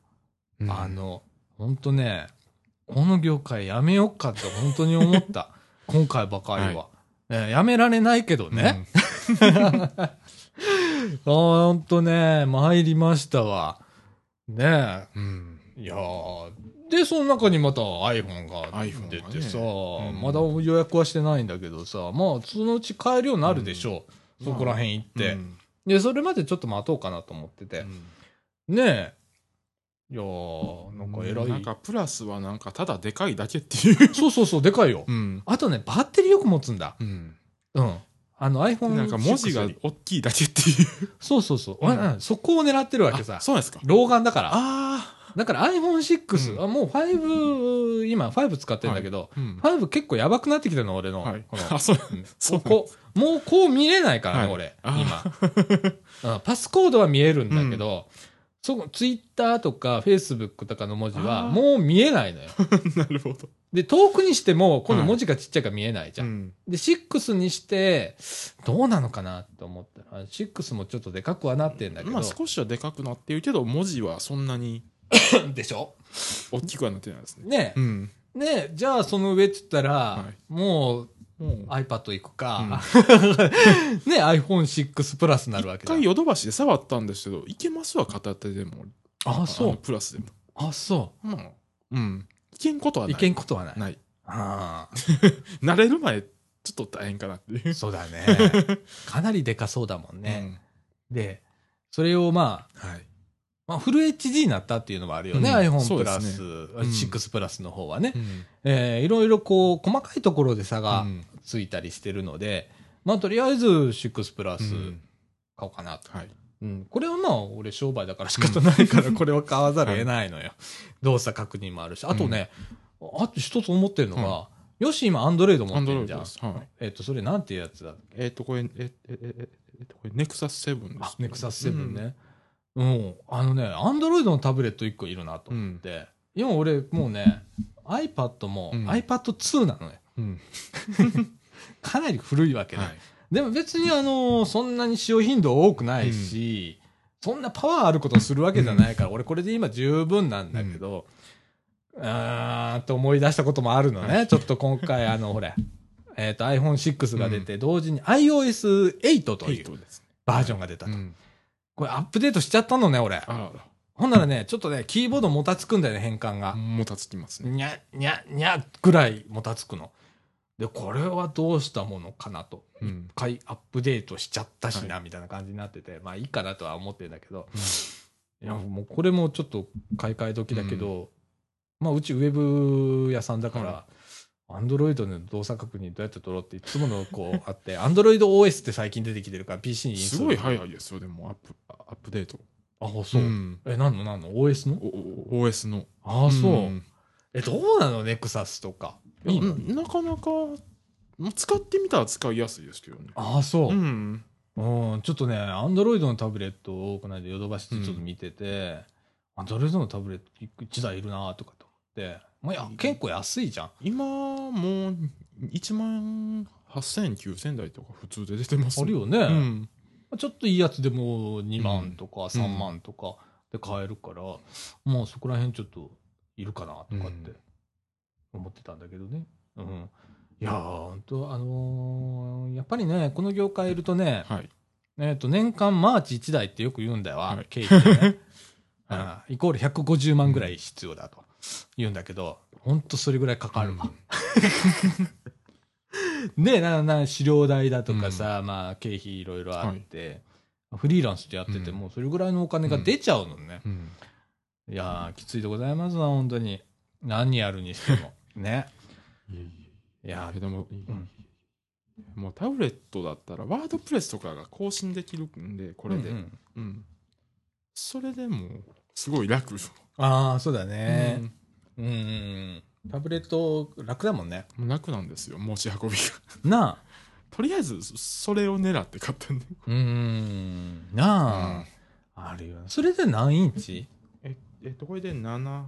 う。うんあの、ほんとね、この業界やめよっかって本当に思った。今回ばかりは。えーやめられないけどね。あーほんとね、参りましたわ。ねうん。うん。え。いやーで、その中にまた iPhone が出てさ、がねうんまだ予約はしてないんだけどさ、まあ、そのうち買えるようになるでしょう。そこら辺行って、うんで、それまでちょっと待とうかなと思ってて。うんねえ。いやー、なんか偉い。なんかプラスはなんかただでかいだけっていう。そうそうそう、でかいよ。うん。あとね、バッテリーよく持つんだ。うん。うん。あの iPhone なんか文字が6より大きいだけっていう。そうそうそう。うんあそこを狙ってるわけあさ。そうですか。老眼だから。あだから iPhone6、うんあもう5、今5使ってるんだけど、あ。うん。5結構やばくなってきてるの、俺の。はいこの。あ、そう。うん そうこう、もうこう見れないからね、はい俺、あ今。うんパスコードは見えるんだけど、そこ、ツイッターとかフェイスブックとかの文字はもう見えないのよ。なるほど。で、遠くにしても、今度文字がちっちゃいから見えないじゃん。うん。で、6にして、どうなのかなって思ったら、6もちょっとでかくはなってんだけど。まあ少しはでかくなってるけど、文字はそんなに でしょ？大きくはなってないですね。ねうん。ねじゃあその上っつったら、はいもうもう iPad 行くか、ね iPhone6 プラスになるわけだ一回ヨドバシで触ったんですけど、いけますわ、片手でも。あ、そのう。プラスでも。あ、そまあ、うん。いけんことはう。ない。いけんことはない。ない。あ 慣れる前、ちょっと大変かなっていうあ。そうだね。かなりでかそうだもんね。で、それをまあ、うん。はい。まあ、フル HD になったっていうのもあるよね、うん iPhone プラス、ねん6プラスの方はね。うんえーいろいろこう、細かいところで差がうんついたりしてるので、まあ、とりあえず6プラスうん買おうかなと。はい。うん。これはまあ、俺商売だから仕方ないから、これは買わざるを得ないのよ。動作確認もあるし。あとね、あと一つ思ってるのが、はよし、今、アンドロイド持ってるじゃん。はい。えっと、それなんていうやつだえっと、これ、え、え、え、え、えっと、これ、ネクサス7です。あ、ネクサス7ね。うん。あのね、アンドロイドのタブレット1個いるなと思って。今俺、もうね、iPad もうん iPad2 なのよ。うん。かなり古いわけね。はい。でも別にあのそんなに使用頻度多くないし、そんなパワーあることをするわけじゃないから、俺これで今十分なんだけど、あーと思い出したこともあるのね。ちょっと今回あの、ほれ、えっ、と iPhone6 が出て、同時に iOS8 という8ですね。バージョンが出たと。うん。これアップデートしちゃったのね、俺。ほんならね、ちょっとね、キーボードもたつくんだよね、変換ら、が。もたつきますね。にゃ、にゃ、にゃぐらいもたつくの。で、これはどうしたものかなと。うん一回アップデートしちゃったしな、はみたいな感じになってて、まあいいかなとは思ってるんだけど、いや、もうこれもちょっと買い替え時だけど、まあうちウェブ屋さんだからは、アンドロイドの動作確認どうやって取ろうっていつものこうあって、アンドロイド OS って最近出てきてるから PC にすごい早いですよ、でも、アップ、アップデート。あ、そう。んえ、なんのなんの ?OS の？OS の。ああ、そう。んえ、どうなの？ネクサスとか。いいなかなか、まあ使ってみたら使いやすいですけどね。ああ、そう。うん。うん、ちょっとね、アンドロイドのタブレットをこの間ヨドバシでちょっと見てて、アンドロイドのタブレット1台いるなとかと思って、まあ、いや結構安いじゃん。今、もう、1万8000、9000台とか普通で出てますあるよね、うん。ちょっといいやつでも2万とかん3万とかで買えるから、もうそこら辺ちょっといるかなとかって思ってたんだけどね。うん。いやー、本当あのーやっぱりね、この業界いるとね、はい。えっ、と、年間マーチ1台ってよく言うんだよ、はい経費でね。はああイコール150万ぐらい必要だと言うんだけど、ほんとそれぐらいかかるわ。ねえ、な、な、飼料代だとかさ、まあ、経費いろいろあって、フリーランスでやっててうんも、それぐらいのお金が出ちゃうのね。うん。いやー、きついでございますわ、本当に。何やるにしても。ね。いえいいやえ。でも、んもうタブレットだったら、ワードプレスとかが更新できるんで、これで。ううんん。うんそれでもう、すごい楽。ああ、そうだねう。んうん、うん。タブレット楽だもんね。もう楽なんですよ、持ち運びが。なあ。とりあえず、それを狙って買ったんで。うーん。なあ。あるよ。それで何インチ？え、えっと、これで7、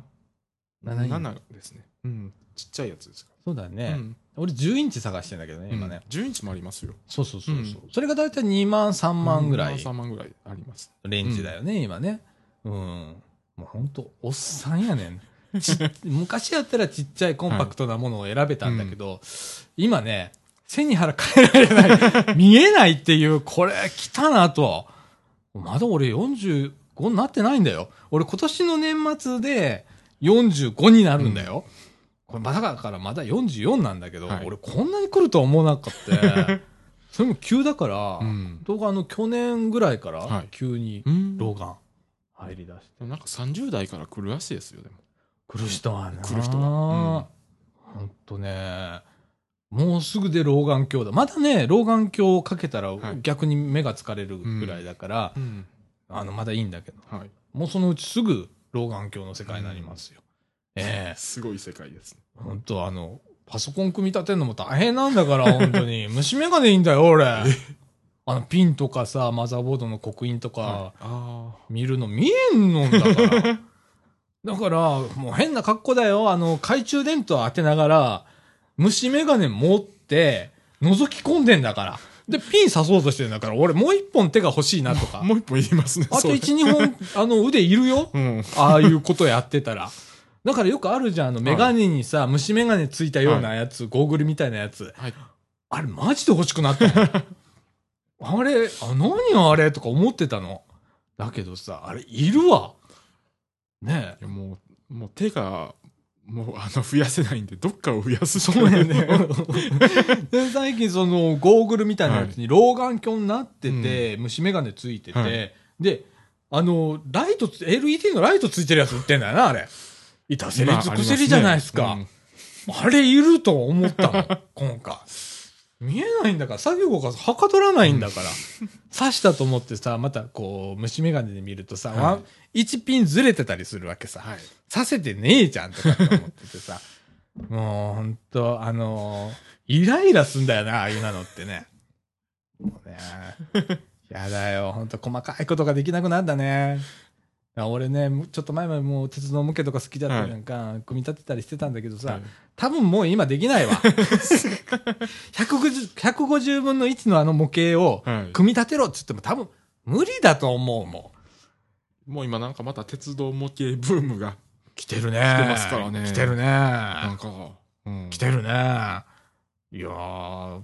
7インチ7ですね。うん。ちっちゃいやつですかそうだら。ね。うん俺10インチ探してんだけどね、今ね。10インチもありますよ。そうそうそうそう、それがだいたい2万3万ぐらい3万ぐらいあります。レンジだよね、今ね。うん。もうほんと、おっさんやねん。ち 昔やったらちっちゃいコンパクトなものを選べたんだけど、今ね、背に腹変えられない。見えないっていう、これ来たなと。まだ俺45になってないんだよ。俺今年の年末で45になるんだよ。これまだだからまだ44なんだけど、はい俺こんなに来るとは思わなかった。それも急だから、うん。動画あの去年ぐらいからはい急にうん。老眼入り出して。でもなんか30代から来るらしいですよ、でも。来る人はな。来る人はほんとね。もうすぐで老眼鏡だ。まだね、老眼鏡をかけたらはい逆に目が疲れるぐらいだから、うん。あの、まだいいんだけど。はい。もうそのうちすぐ老眼鏡の世界になりますよ。ええすごい世界ですね。ほんとあの、パソコン組み立てるのも大変なんだから、本当に。虫眼鏡いいんだよ、俺。あの、ピンとかさ、マザーボードの刻印とか、見るの見えんのんだから。だから、もう変な格好だよ。あの、懐中電灯当てながら、虫眼鏡持って、覗き込んでんだから。で、ピン刺そうとしてんだから、俺もう一本手が欲しいなとかあ。もう一本いりますね。あと一、二本、あの、腕いるよ。うん。ああいうことやってたら。だからよくあるじゃん、あの、メガネにさ、虫眼鏡ついたようなやつ、ゴーグルみたいなやつ。はい。あれ、マジで欲しくなったの。あれ、あ、何あれ？とか思ってたの。だけどさ、あれ、いるわ。ねいやもう、もう手が、もうあの、増やせないんで、どっかを増やすしそうやね。で、最近その、ゴーグルみたいなやつに老眼鏡になってて、虫眼鏡ついてて、はいで、あの、ライトつ、LED のライトついてるやつ売ってんだよな、あれ。板せりまあ尽くせりじゃないですか。ありあれいると思ったの、今回。見えないんだから、作業がはかどらないんだから。刺したと思ってさ、またこう、虫眼鏡で見るとさ、はいワン1ピンずれてたりするわけさ。はい。刺せてねえじゃんとかって思っててさ。もうほんと、あのーイライラすんだよな、ああいうなのってね。もうね。やだよ。ほんと細かいことができなくなったね。あ俺ね、ちょっと前までもう鉄道模型とか好きだったなんか、組み立てたりしてたんだけどさ、はい多分もう今できないわ。150, 150分の1のあの模型をはい。組み立てろって言っても多分無理だと思うもん。もう今なんかまた鉄道模型ブームが、来てるね。来てますからね来てるね。なんか、うん。来てるね。いやー、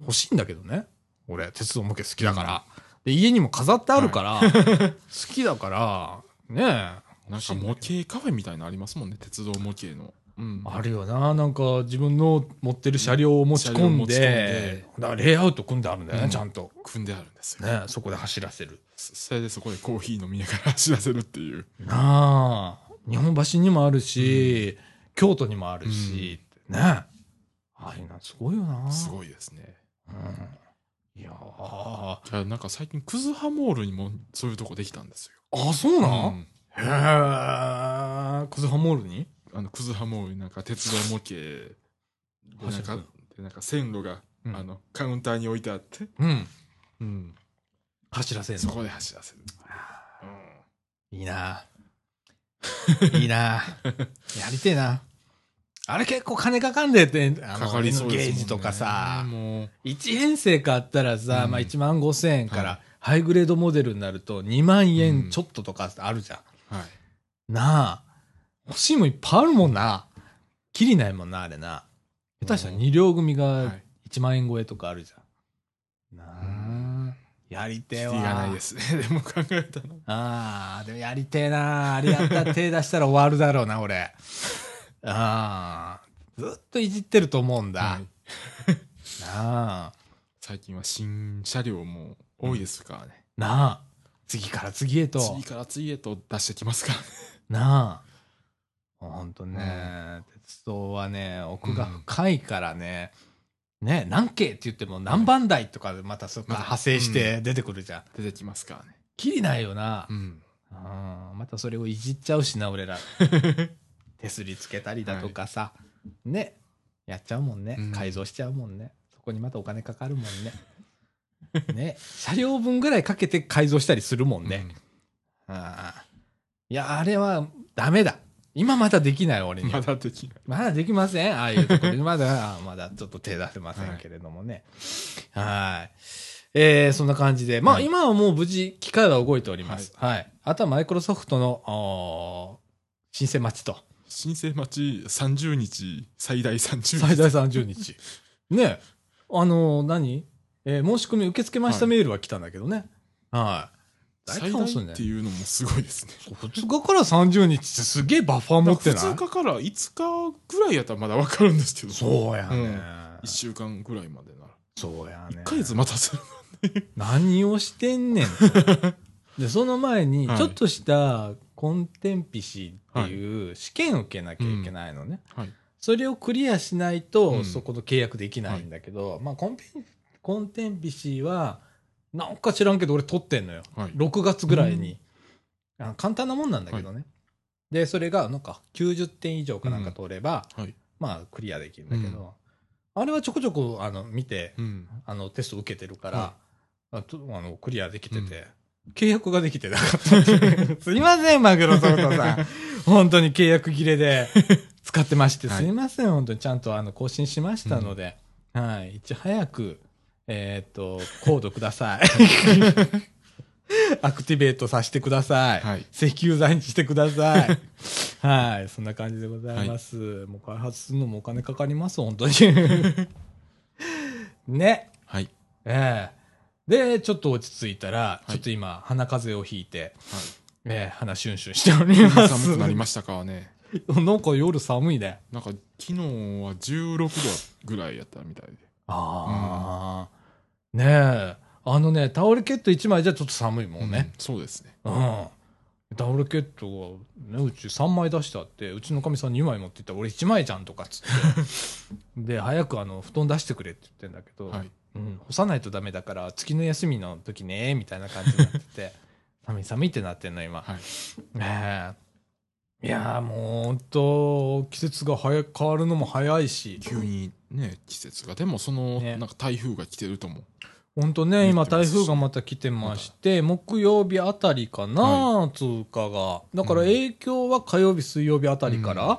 欲しいんだけどね。俺、鉄道模型好きだから。で、家にも飾ってあるから、好きだから、ねえ。なんか模型カフェみたいなのありますもんね、鉄道模型の。うん。あるよな。なんか自分の持ってる車両を持ち込ん車両を持ち込んでで、だからレイアウト組んであるんだよね、うんちゃんと。組んであるんですよ。ねそこで走らせる。そそれでそこでコーヒー飲みながら走らせるっていう。なあ。日本橋にもあるし、京都にもあるし、ねああいうのすごいよな。すごいですね。うん。いやー。なんか最近、クズハモールにもそういうとこできたんですよ。あ、そうなん、うんへえ。クズハモールに？あの、クズハモールになんか鉄道模型で、なんか走る、でなんか線路が、うんあの、カウンターに置いてあって、うん。うん。走らせんの？そこで走らせる。いいな。いいな。やりてえな。あれ結構金かかんでって、あの、かかりそうゲ。ージとかさ、もう、1編成買ったらさ、うんまあ1万5千円から、はいハイグレードモデルになると2万うん円ちょっととかあるじゃん。はい。なあ。欲しいもんいっぱいあるもんな。きりないもんな、あれな。下手したら2両組がはい。1万円超えとかあるじゃん。なあ。やりてえわ。キリがないですね。でも考えたら。ああ、でもやりてえな。あれやったら手出したら終わるだろうな、俺。ああ。ずっといじってると思うんだ。はい なあ。最近は新車両も多いですからね。なあ。次から次へと。次から次へと出してきますからね。なあ。ほんとね、鉄道はね、奥が深いからね。ね何系って言っても何番台とかでまたそこから派生して出てくるじゃん。出てきますからね。きりないよな。うん。うんまたそれをいじっちゃうしな、俺ら。手すりつけたりだとかさ。ね。やっちゃうもんね、うん改造しちゃうもんね。そこにまたお金かかるもんね。ね。車両分ぐらいかけて改造したりするもんね。ああいや、あれはダメだ。今まだできない、俺うん。には。まだできない。まだできませんああいうところにまだ、まだちょっと手出せませんけれどもね。はい。えー、そんな感じで。まあ、はい今はもう無事、機械は動いております。はい。あとはマイクロソフトの、申請待ちと。申請待ち30日、最大30日。最大30日。ねあの何？えー申し込み受け付けましたはいメールは来たんだけどね。はい。大最大っていうのもすごいですね。2日から30日ってすげえバッファー持ってない？2日から5日ぐらいやったらまだわかるんですけど。そうやね、うん1週間ぐらいまでなら。そうやね1ヶ月待たせる。何をしてんねんと でその前にはいちょっとしたコンテンピシっていう試験を受けなきゃいけないのね、はい。それをクリアしないと、うん。そこの契約できないんだけど、まあコンペコンテンピシはなんか知らんけど俺取ってんのよ。はい。6月ぐらいに、あ簡単なもんなんだけどね、でそれがなんか90点以上かなんか取れば、はい。まあクリアできるんだけど、あれはちょこちょこあの見てうん。あのテスト受けてるから、あのクリアできてて、契約ができてなかったすいませんマグロソフトさん 本当に契約切れで使ってまして、はいすいません本当にちゃんとあの更新しましたので、はいいち早くえーっとコードください アクティベートさせてください、はい。石油剤にしてください。はい。そんな感じでございます。もう開発するのもお金かかります、本当に。ね。はい。ええで、ちょっと落ち着いたら、いちょっと今、鼻風邪をひいて、はい。ええ鼻シュンシュンしております。寒くなりましたかね。なんか夜寒いね。なんか昨日は16度ぐらいやったみたいで。ああ、ねえ。あのね、タオルケット1枚じゃちょっと寒いもんね。うんそうですね。うん。タオルケットが、ね、うち3枚出してあって、うちのかみさん2枚持っていったら、俺1枚じゃんとかっつって。で、早くあの、布団出してくれって言ってんだけど、はい。うん、干さないとダメだから、月の休みの時ね、みたいな感じになってて、寒い寒いってなってんの、今。はい。ねえ。いやーもう、ほんと、季節が早く変わるのも早いし、急にね、季節が。でもその、ねなんか台風が来てるとも。ほんとね、今台風がまた来てまして、木曜日あたりかな、通過が。だからうん影響は火曜日、水曜日あたりから、うん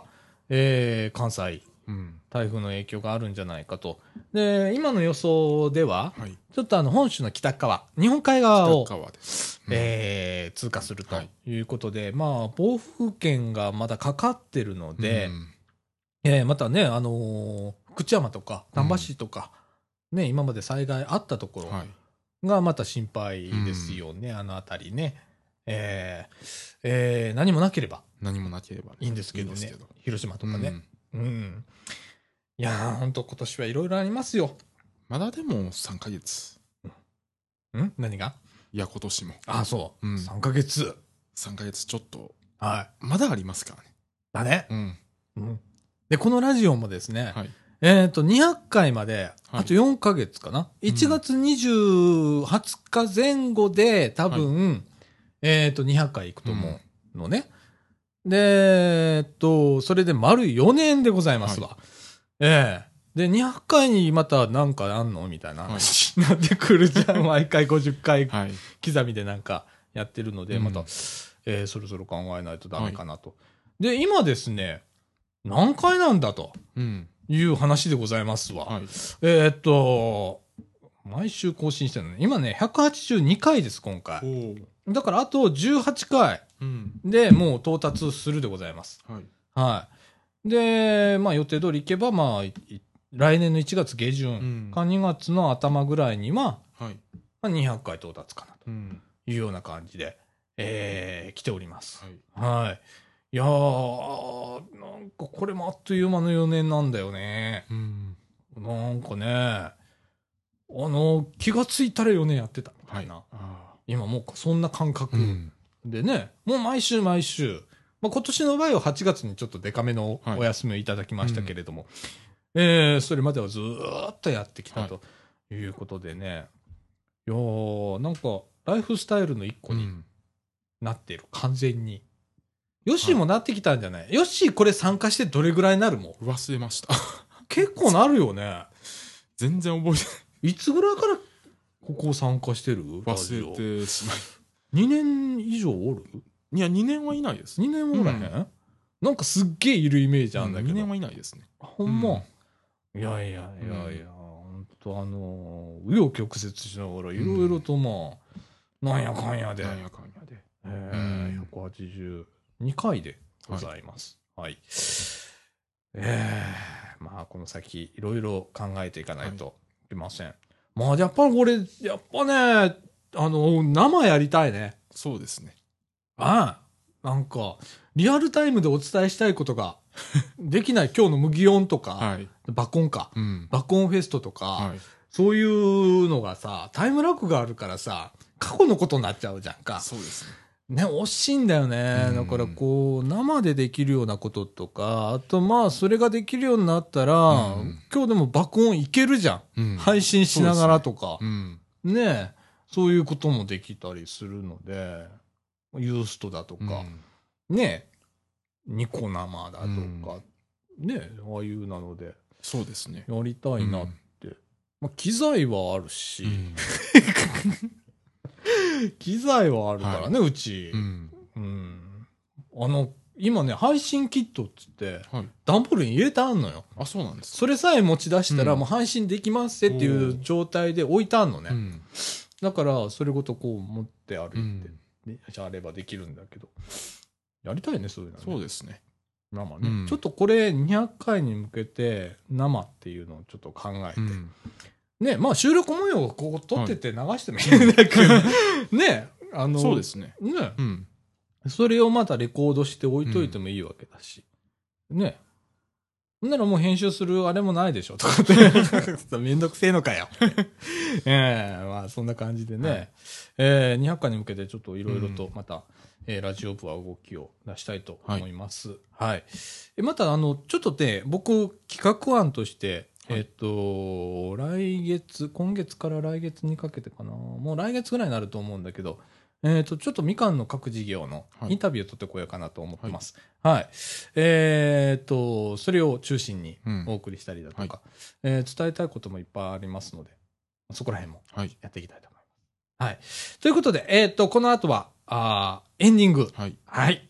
えー関西、うん。台風の影響があるんじゃないかと。で、今の予想では、はい。ちょっとあの、本州の北側、日本海側を、北川です。えー通過するとはいいうことで、まあ、暴風圏がまだかかってるので、うんえーまたね、あのー福知山とか、丹波市とか、ね、今まで災害あったところ、はい。がまた心配ですよね、あのあたりね。えーえー何もなければ何もなければねいいんですけどね。いいど広島とかね。うんうん。いやー、ほんと今年はいろいろありますよ。まだでも3ヶ月。ん？何が？いや、今年も。あ、そう。うん3ヶ月。3ヶ月ちょっと、はい。まだありますからね。だね。うん。うん。で、このラジオもですね、はい。えっ、と、200回まで、はいあと4ヶ月かな？1月20、20日前後で、多分、えっ、と、200回いくと思うのね。で、えっと、それで丸4年でございますわ。ええで、200回にまたなんかあんの？みたいな話になってくるじゃん。毎回50回はい。刻みでなんかやってるので、うんまた、えーそろそろ考えないとダメかなと。で、今ですね、何回なんだとうん。いう話でございますわ。はい。えーっと、毎週更新してるのね。今ね、182回です、今回。おだからあと18回うん。でもう到達するでございます。はい。はい。で、まあ予定通り行けば、まあ、い来年の1月下旬うんか2月の頭ぐらいには、はい。まあ、200回到達かなうん。というような感じで、えー来ております。はい。はい。いやー、なんかこれもあっという間の4年なんだよね。うん。なんかね、あの、気がついたら4年やってたみたはいい。な。あ今もうそんな感覚ーうん。でね、もう毎週毎週、まあ、今年の場合は8月にちょっとデカめのはい。お休みをいただきましたけれども、えーそれまではずーっとやってきたはい。ということでね、いやーなんかライフスタイルの一個にうん。なっている、完全に。ヨッシーもなってきたんじゃない、ヨッシーこれ参加してどれぐらいになるもん？忘れました。結構なるよね。全然覚えてい。つぐらいからここ参加してる？忘れてしまい。2年以上おる？いや、2年はいないです。2年おらへん、なんかすっげえいるイメージあるんだけど。2年はいないですね。あほんま、いやいやいやいや、ほんとあのー、紆余曲折しながらいろいろとまあ、なんやかんやで、なんやかんやで。えうんー、182回でございます。はい。えー、まあこの先いろいろ考えていかないといけません。まあやっぱりこれ、やっぱね、あの、生やりたいね。そうですね。ああ。なんか、リアルタイムでお伝えしたいことが、できない今日の麦音とか、はい。バコンか。うん。バコンフェストとか、はい。そういうのがさ、タイムラグがあるからさ、過去のことになっちゃうじゃんか。そうですね。ね、惜しいんだよね。うんだからこう、生でできるようなこととか、あとまあ、それができるようになったら、うん今日でも爆音いけるじゃん。うん配信しながらとか。うん。ねそういうこともできたりするので、ユーストだとか、ねニコ生だとか、ねああいうなので、そうですね。やりたいなって。まあ、機材はあるし、うん 機材はあるからね、うち。うん。うん。あの、今ね、配信キットっつって、はい。段ボールに入れてあんのよ。あ、そうなんです。それさえ持ち出したら、うんもう配信できますっていう状態で置いてあんのね。うん。だから、それごとこう持って歩いて、あればできるんだけど。やりたいね、そういうの、ね。そうですね。生ね、うんちょっとこれ200回に向けて生っていうのをちょっと考えて。うん。ね、まあ収録模様をこう撮ってて流してもいいんだけど、ね、あの、そうですね。ね、うん。それをまたレコードして置いといてもいいわけだし。ね。ほんならもう編集するあれもないでしょとかって。めんどくせえのかよ。ええまあそんな感じでね。はいえー200回に向けてちょっといろいろとまた、えーラジオ部は動きを出したいと思います。はい。えまたあの、ちょっとね、僕企画案として、はいえっと、来月、今月から来月にかけてかな。もう来月ぐらいになると思うんだけど、えっと、ちょっとみかんの各事業のはいインタビューを取ってこようかなと思ってます。はい。えっと、それを中心にうんお送りしたりだとか、はいえー伝えたいこともいっぱいありますので、そこら辺もはい。やっていきたいと思います。はい。ということで、えっと、この後は、あーエンディング。はい。はい。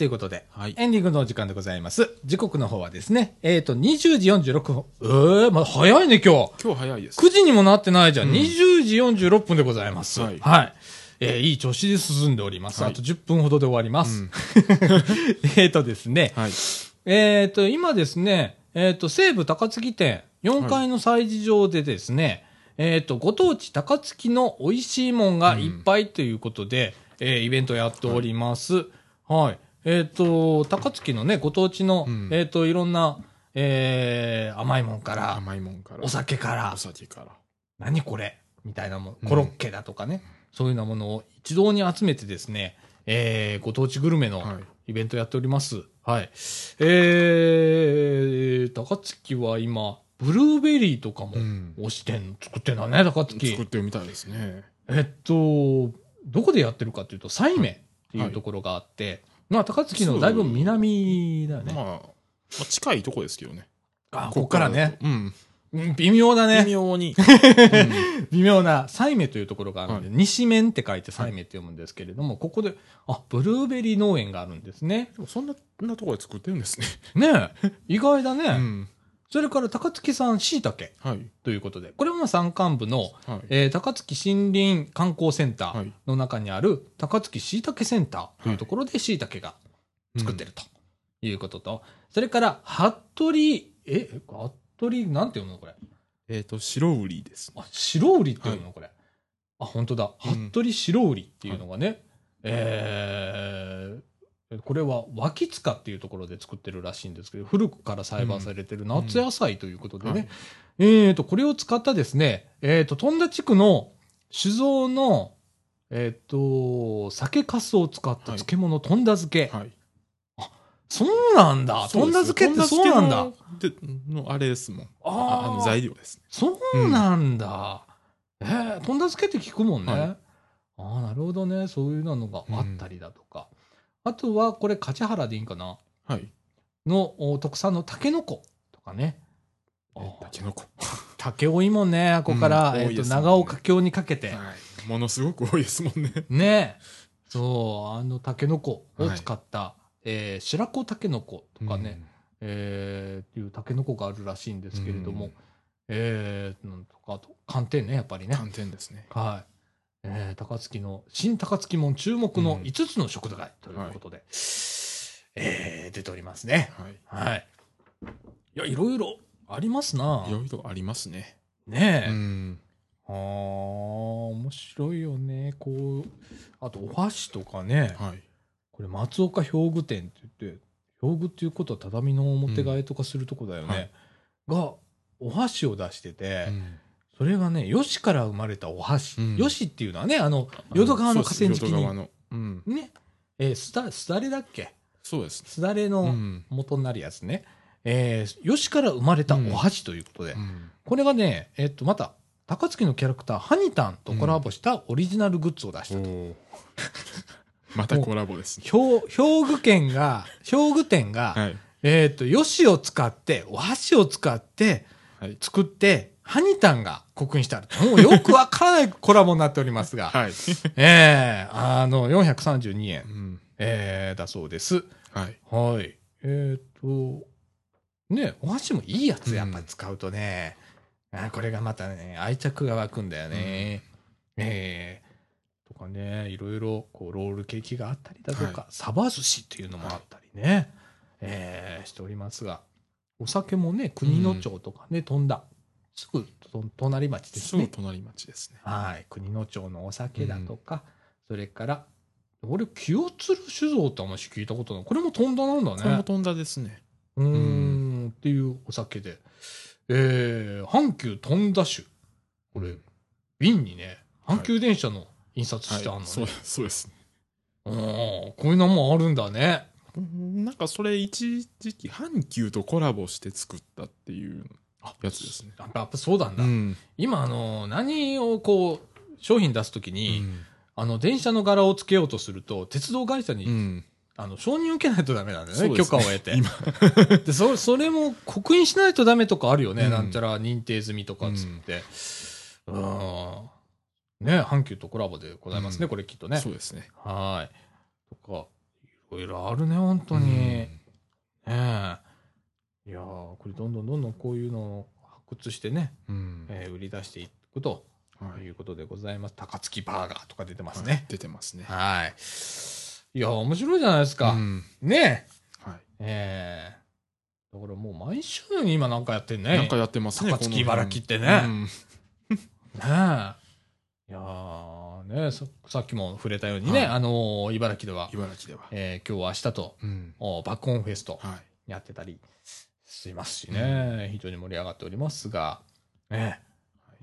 ということで、はい。エンディングのお時間でございます。時刻の方はですね、えっ、と、20時46分。えー、まだ早いね、今日。今日早いです。9時にもなってないじゃん。うん20時46分でございます。は。はいいえーいい調子で進んでおります。はいあと10分ほどで終わります。うん えっとですね、はい。えっ、と、今ですね、えっ、と、西武高槻店4階の催事場でですね、えっ、と、ご当地高槻の美味しいもんがいっぱいということで、えーイベントやっております。はい。えっ、と、高槻のね、ご当地の、うんえっ、と、いろんな、えー甘いもんから、甘いもんから。お酒からお、酒から。何これみたいなもん、うんコロッケだとかね、そういうようなものを一堂に集めてですね、えーご当地グルメのはい。イベントやっております。はい。えー、高槻は今、ブルーベリーとかもうん。推してん、作ってんだね、高槻作。ってるみたいですね。えっと、どこでやってるかというと、西名っていうところがあって、まあ、高槻のだいぶ南だよね。まあ、まあ、近いとこですけどね。あ、ここからね。うん。うん微妙だね。微妙に。微妙な、西名というところがあるんで、は西面って書いて西名って読むんですけれども、ここで、あ、ブルーベリー農園があるんですね。でもそんな、そんなところで作ってるんですね。ねえ、意外だね。うん。それから高槻産椎茸はい。ということで、これはまあ山間部の、はい。えー高槻森林観光センターはい。の中にある高槻椎茸センターというところで椎茸が作ってるということと、それから、服部、え、服部、なんて読むのこれ？えっと、白売りです。あ、白売りっていうの、これ？あ、本当だ。うん服部白売りっていうのがね、えーこれは脇塚っていうところで作ってるらしいんですけど、古くから栽培されてる夏野菜ということでね、はいえーと、これを使ったですね、えーと、富田地区の酒造の、えーと、酒粕を使った漬物、富田漬け。はい。そうなんだ。とんだ漬けってそうなんだ。でのあれですもん。あああの材料ですね。そうなんだ。えー、とんだ漬けって聞くもんね。はいああ、なるほどね。そういうのがあったりだとか。あとは、これ、勝原でいいんかな？はい。のお特産のタケノコとかね。えタケノコ？竹多いもんね。ここから、えっ、と、うん多いですね長岡京にかけて。はい。ものすごく多いですもんね。ねそう、あのタケノコを使った、えー白子タケノコとかね、えーっていうタケノコがあるらしいんですけれども、うんえーなんとかあと寒天ねやっぱりね寒天ですね。はい、えー高槻の新高槻門注目のうん。5つの食材ということで、えー出ておりますね。はい。はい。いやいろいろありますな。いろいろありますね。ねえ、うん。あー面白いよね。こうあとお箸とかね、はい。これ松岡表具店って言って表具っていうことは畳の表替えとかするとこだよね、がお箸を出してて、うんそれがね吉から生まれたお箸、うん吉っていうのはねあの淀川の河川敷にの。うん。ねえーすだすだれだっけ？そうですね。すだれのうん。元になるやつね、えー吉から生まれたお箸ということで、うんこれがねえっとまた高槻のキャラクターハニタンとコラボしたオリジナルグッズを出したと、またコラボですね。兵兵具店が兵具店が、はい。えっ、と、よしを使って、お箸を使ってはい。作って、ハニタンが刻印してある。もうよくわからないコラボになっておりますが、はい。ええあの、432円、うん。えーだそうです。はい。はい。えっ、と、ね、お箸もいいやつやっぱ使うとね、あこれがまたね、愛着が湧くんだよね。ええとかね、いろいろこうロールケーキがあったりだとか、はサバ寿司っていうのもあったりね、ええしておりますが、お酒もね、国の町とかね、飛んだ。すぐと隣町ですね。すぐ隣町ですね。はい。国の町のお酒だとか、それから、俺、清鶴酒造ってあんまし聞いたことない。これも飛んだなんだね。これも飛んだですね。うーんっていうお酒で。えー、阪急飛んだ酒。これ、瓶にね、阪急電車の印刷してあるのね。そうそうですね。うんこういうのもあるんだね。うんなんかそれ一時期阪急とコラボして作ったっていうやつですね。やっぱやっぱそうなんだ。ん。今、あの、何をこう、商品出すときに、うんあの、電車の柄をつけようとすると、鉄道会社に、うん。あの、承認受けないとダメなんだよね、ね許可を得て。今。で、そ、それも刻印しないとダメとかあるよね。うんなんちゃら認定済みとかっつって。うん。ね、阪急とコラボでございますね、うんこれきっとね。そうですね。はい。とか、いろいろあるね、本当に。ねえ。いやーこれどんどんどんどんこういうのを発掘してね、うん。えー売り出していくとはいいうことでございます。高槻バーガーとか出てますね。出てますね。はい。いや、面白いじゃないですか。うんねえ。はい。ええだからもう毎週今なんかやってんね。なんかやってますね。高槻茨城ってねうん ねえ。いやーねささっきも触れたようにね、はいあのー茨城では、茨城では。えー今日明日と、うん。おバックオンフェストはい。やってたりしますしね、非常に盛り上がっておりますが、ね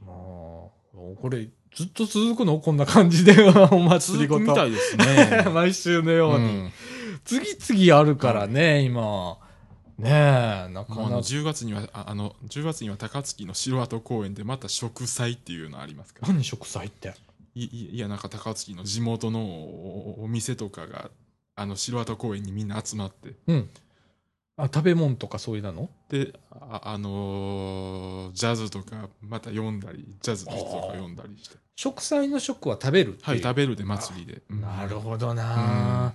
もう、これずっと続くの？こんな感じで、お祭りごと。みたいですね。毎週のように。うん次々あるからね、今。ねえ、なかなか。10月にはああの10月には高槻の城跡公園でまた植栽っていうのありますから何植栽って？いいいやなんか高槻の地元のおお店とかがあの城跡公園にみんな集まってうん。あ、食べ物とかそういうなの？であ、あのージャズとかまた読んだりジャズの人とか読んだりして。植栽の食は食べるっていう？はい食べるで祭りで、うん。なるほどな、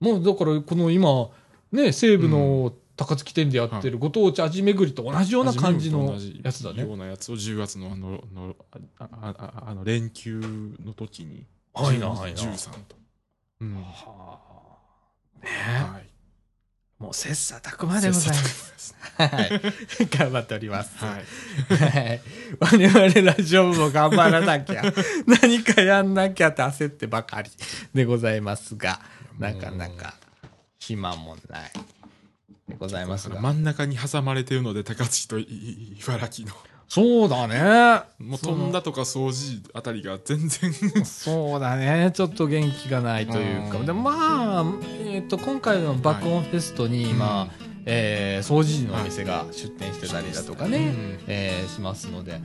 もうだからこの今、ね、西部の高槻店でやってるご当地味巡りと同じような感じのやつだね。よ。うなやつを10月のあののああああの連休の時にはいなはい。な13と、うん。はあ。ねはいもう切磋琢磨でございます。はい。頑張っております。はいはい。我々ラジオ部も頑張らなきゃ、何かやんなきゃって焦ってばかりでございますが、なかなか暇もないでございますが。真ん中に挟まれてるので高槻と茨城のそうだね。もう飛んだとか掃除あたりが全然。そうだね。ちょっと元気がないというか。うん。でもまあ、えっと、今回の爆音フェストに、まあ、えー、掃除時のお店が出店してたりだとかね、うん。えーしますので、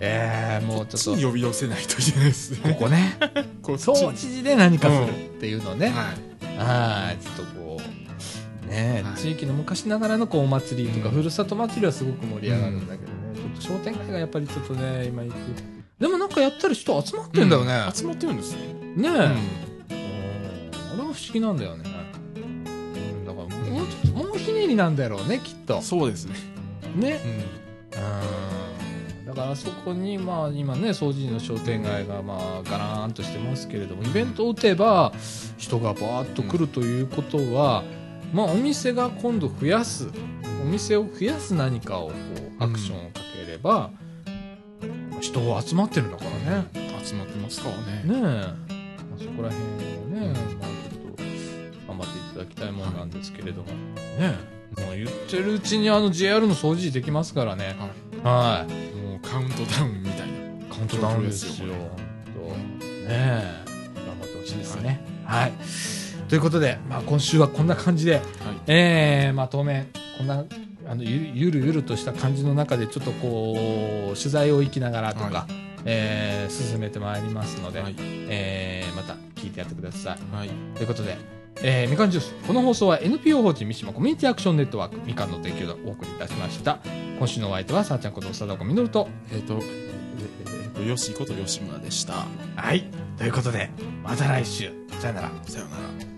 えー、もうちょっこっ呼び寄せないといけないですと、ね。ここね、こ掃除時で何かするっていうのをね、はい。はい、ちょっとこう、ね、はい。地域の昔ながらのこうお祭りとか、うん。ふるさと祭りはすごく盛り上がるんだけどね、ちょっと商店街がやっぱりちょっとね、今行く。でもなんかやったり人集まってんだよね。集まってるんですよ。ねえ、うんうんあれは不思議なんだよね。うん、だからもうちょっと、もうひねりなんだろうね、きっと。そうですね。ね。うん。うん。だからそこに、まあ今ね、掃除の商店街がまあガラーンとしてますけれども、イベントを打てば人がバーッと来るということは、まあお店が今度増やす、お店を増やす何かをこうアクションをかければ、人が集まってるんだからね。集まってますからね。ねえ、まあ、そこら辺をね、まあ、ちょっと頑張っていただきたいものなんですけれども、ねえ、もう言ってるうちにあの JR の掃除できますからね、はい、もうカウントダウンみたいな。カウントダウンですよ、ねえ、頑張ってほしいですね。はい、ということで、まあ、今週はこんな感じで、はい。えー、まあ、当面、こんな、あのゆゆるゆるとした感じの中でちょっとこう取材を行きながらとか、はえー進めてまいりますので、はい。えーまた聞いてやってください。はい。ということで、えーみかんジュース。この放送は NPO 法人三島コミュニティアクションネットワークみかんの提供でお送りいたしました。今週のお相手はさあちゃんこと貞子みのると。えっ、と、えっ、と、よしこと吉村でした。はい。ということで、また来週。さよなら。さようなら。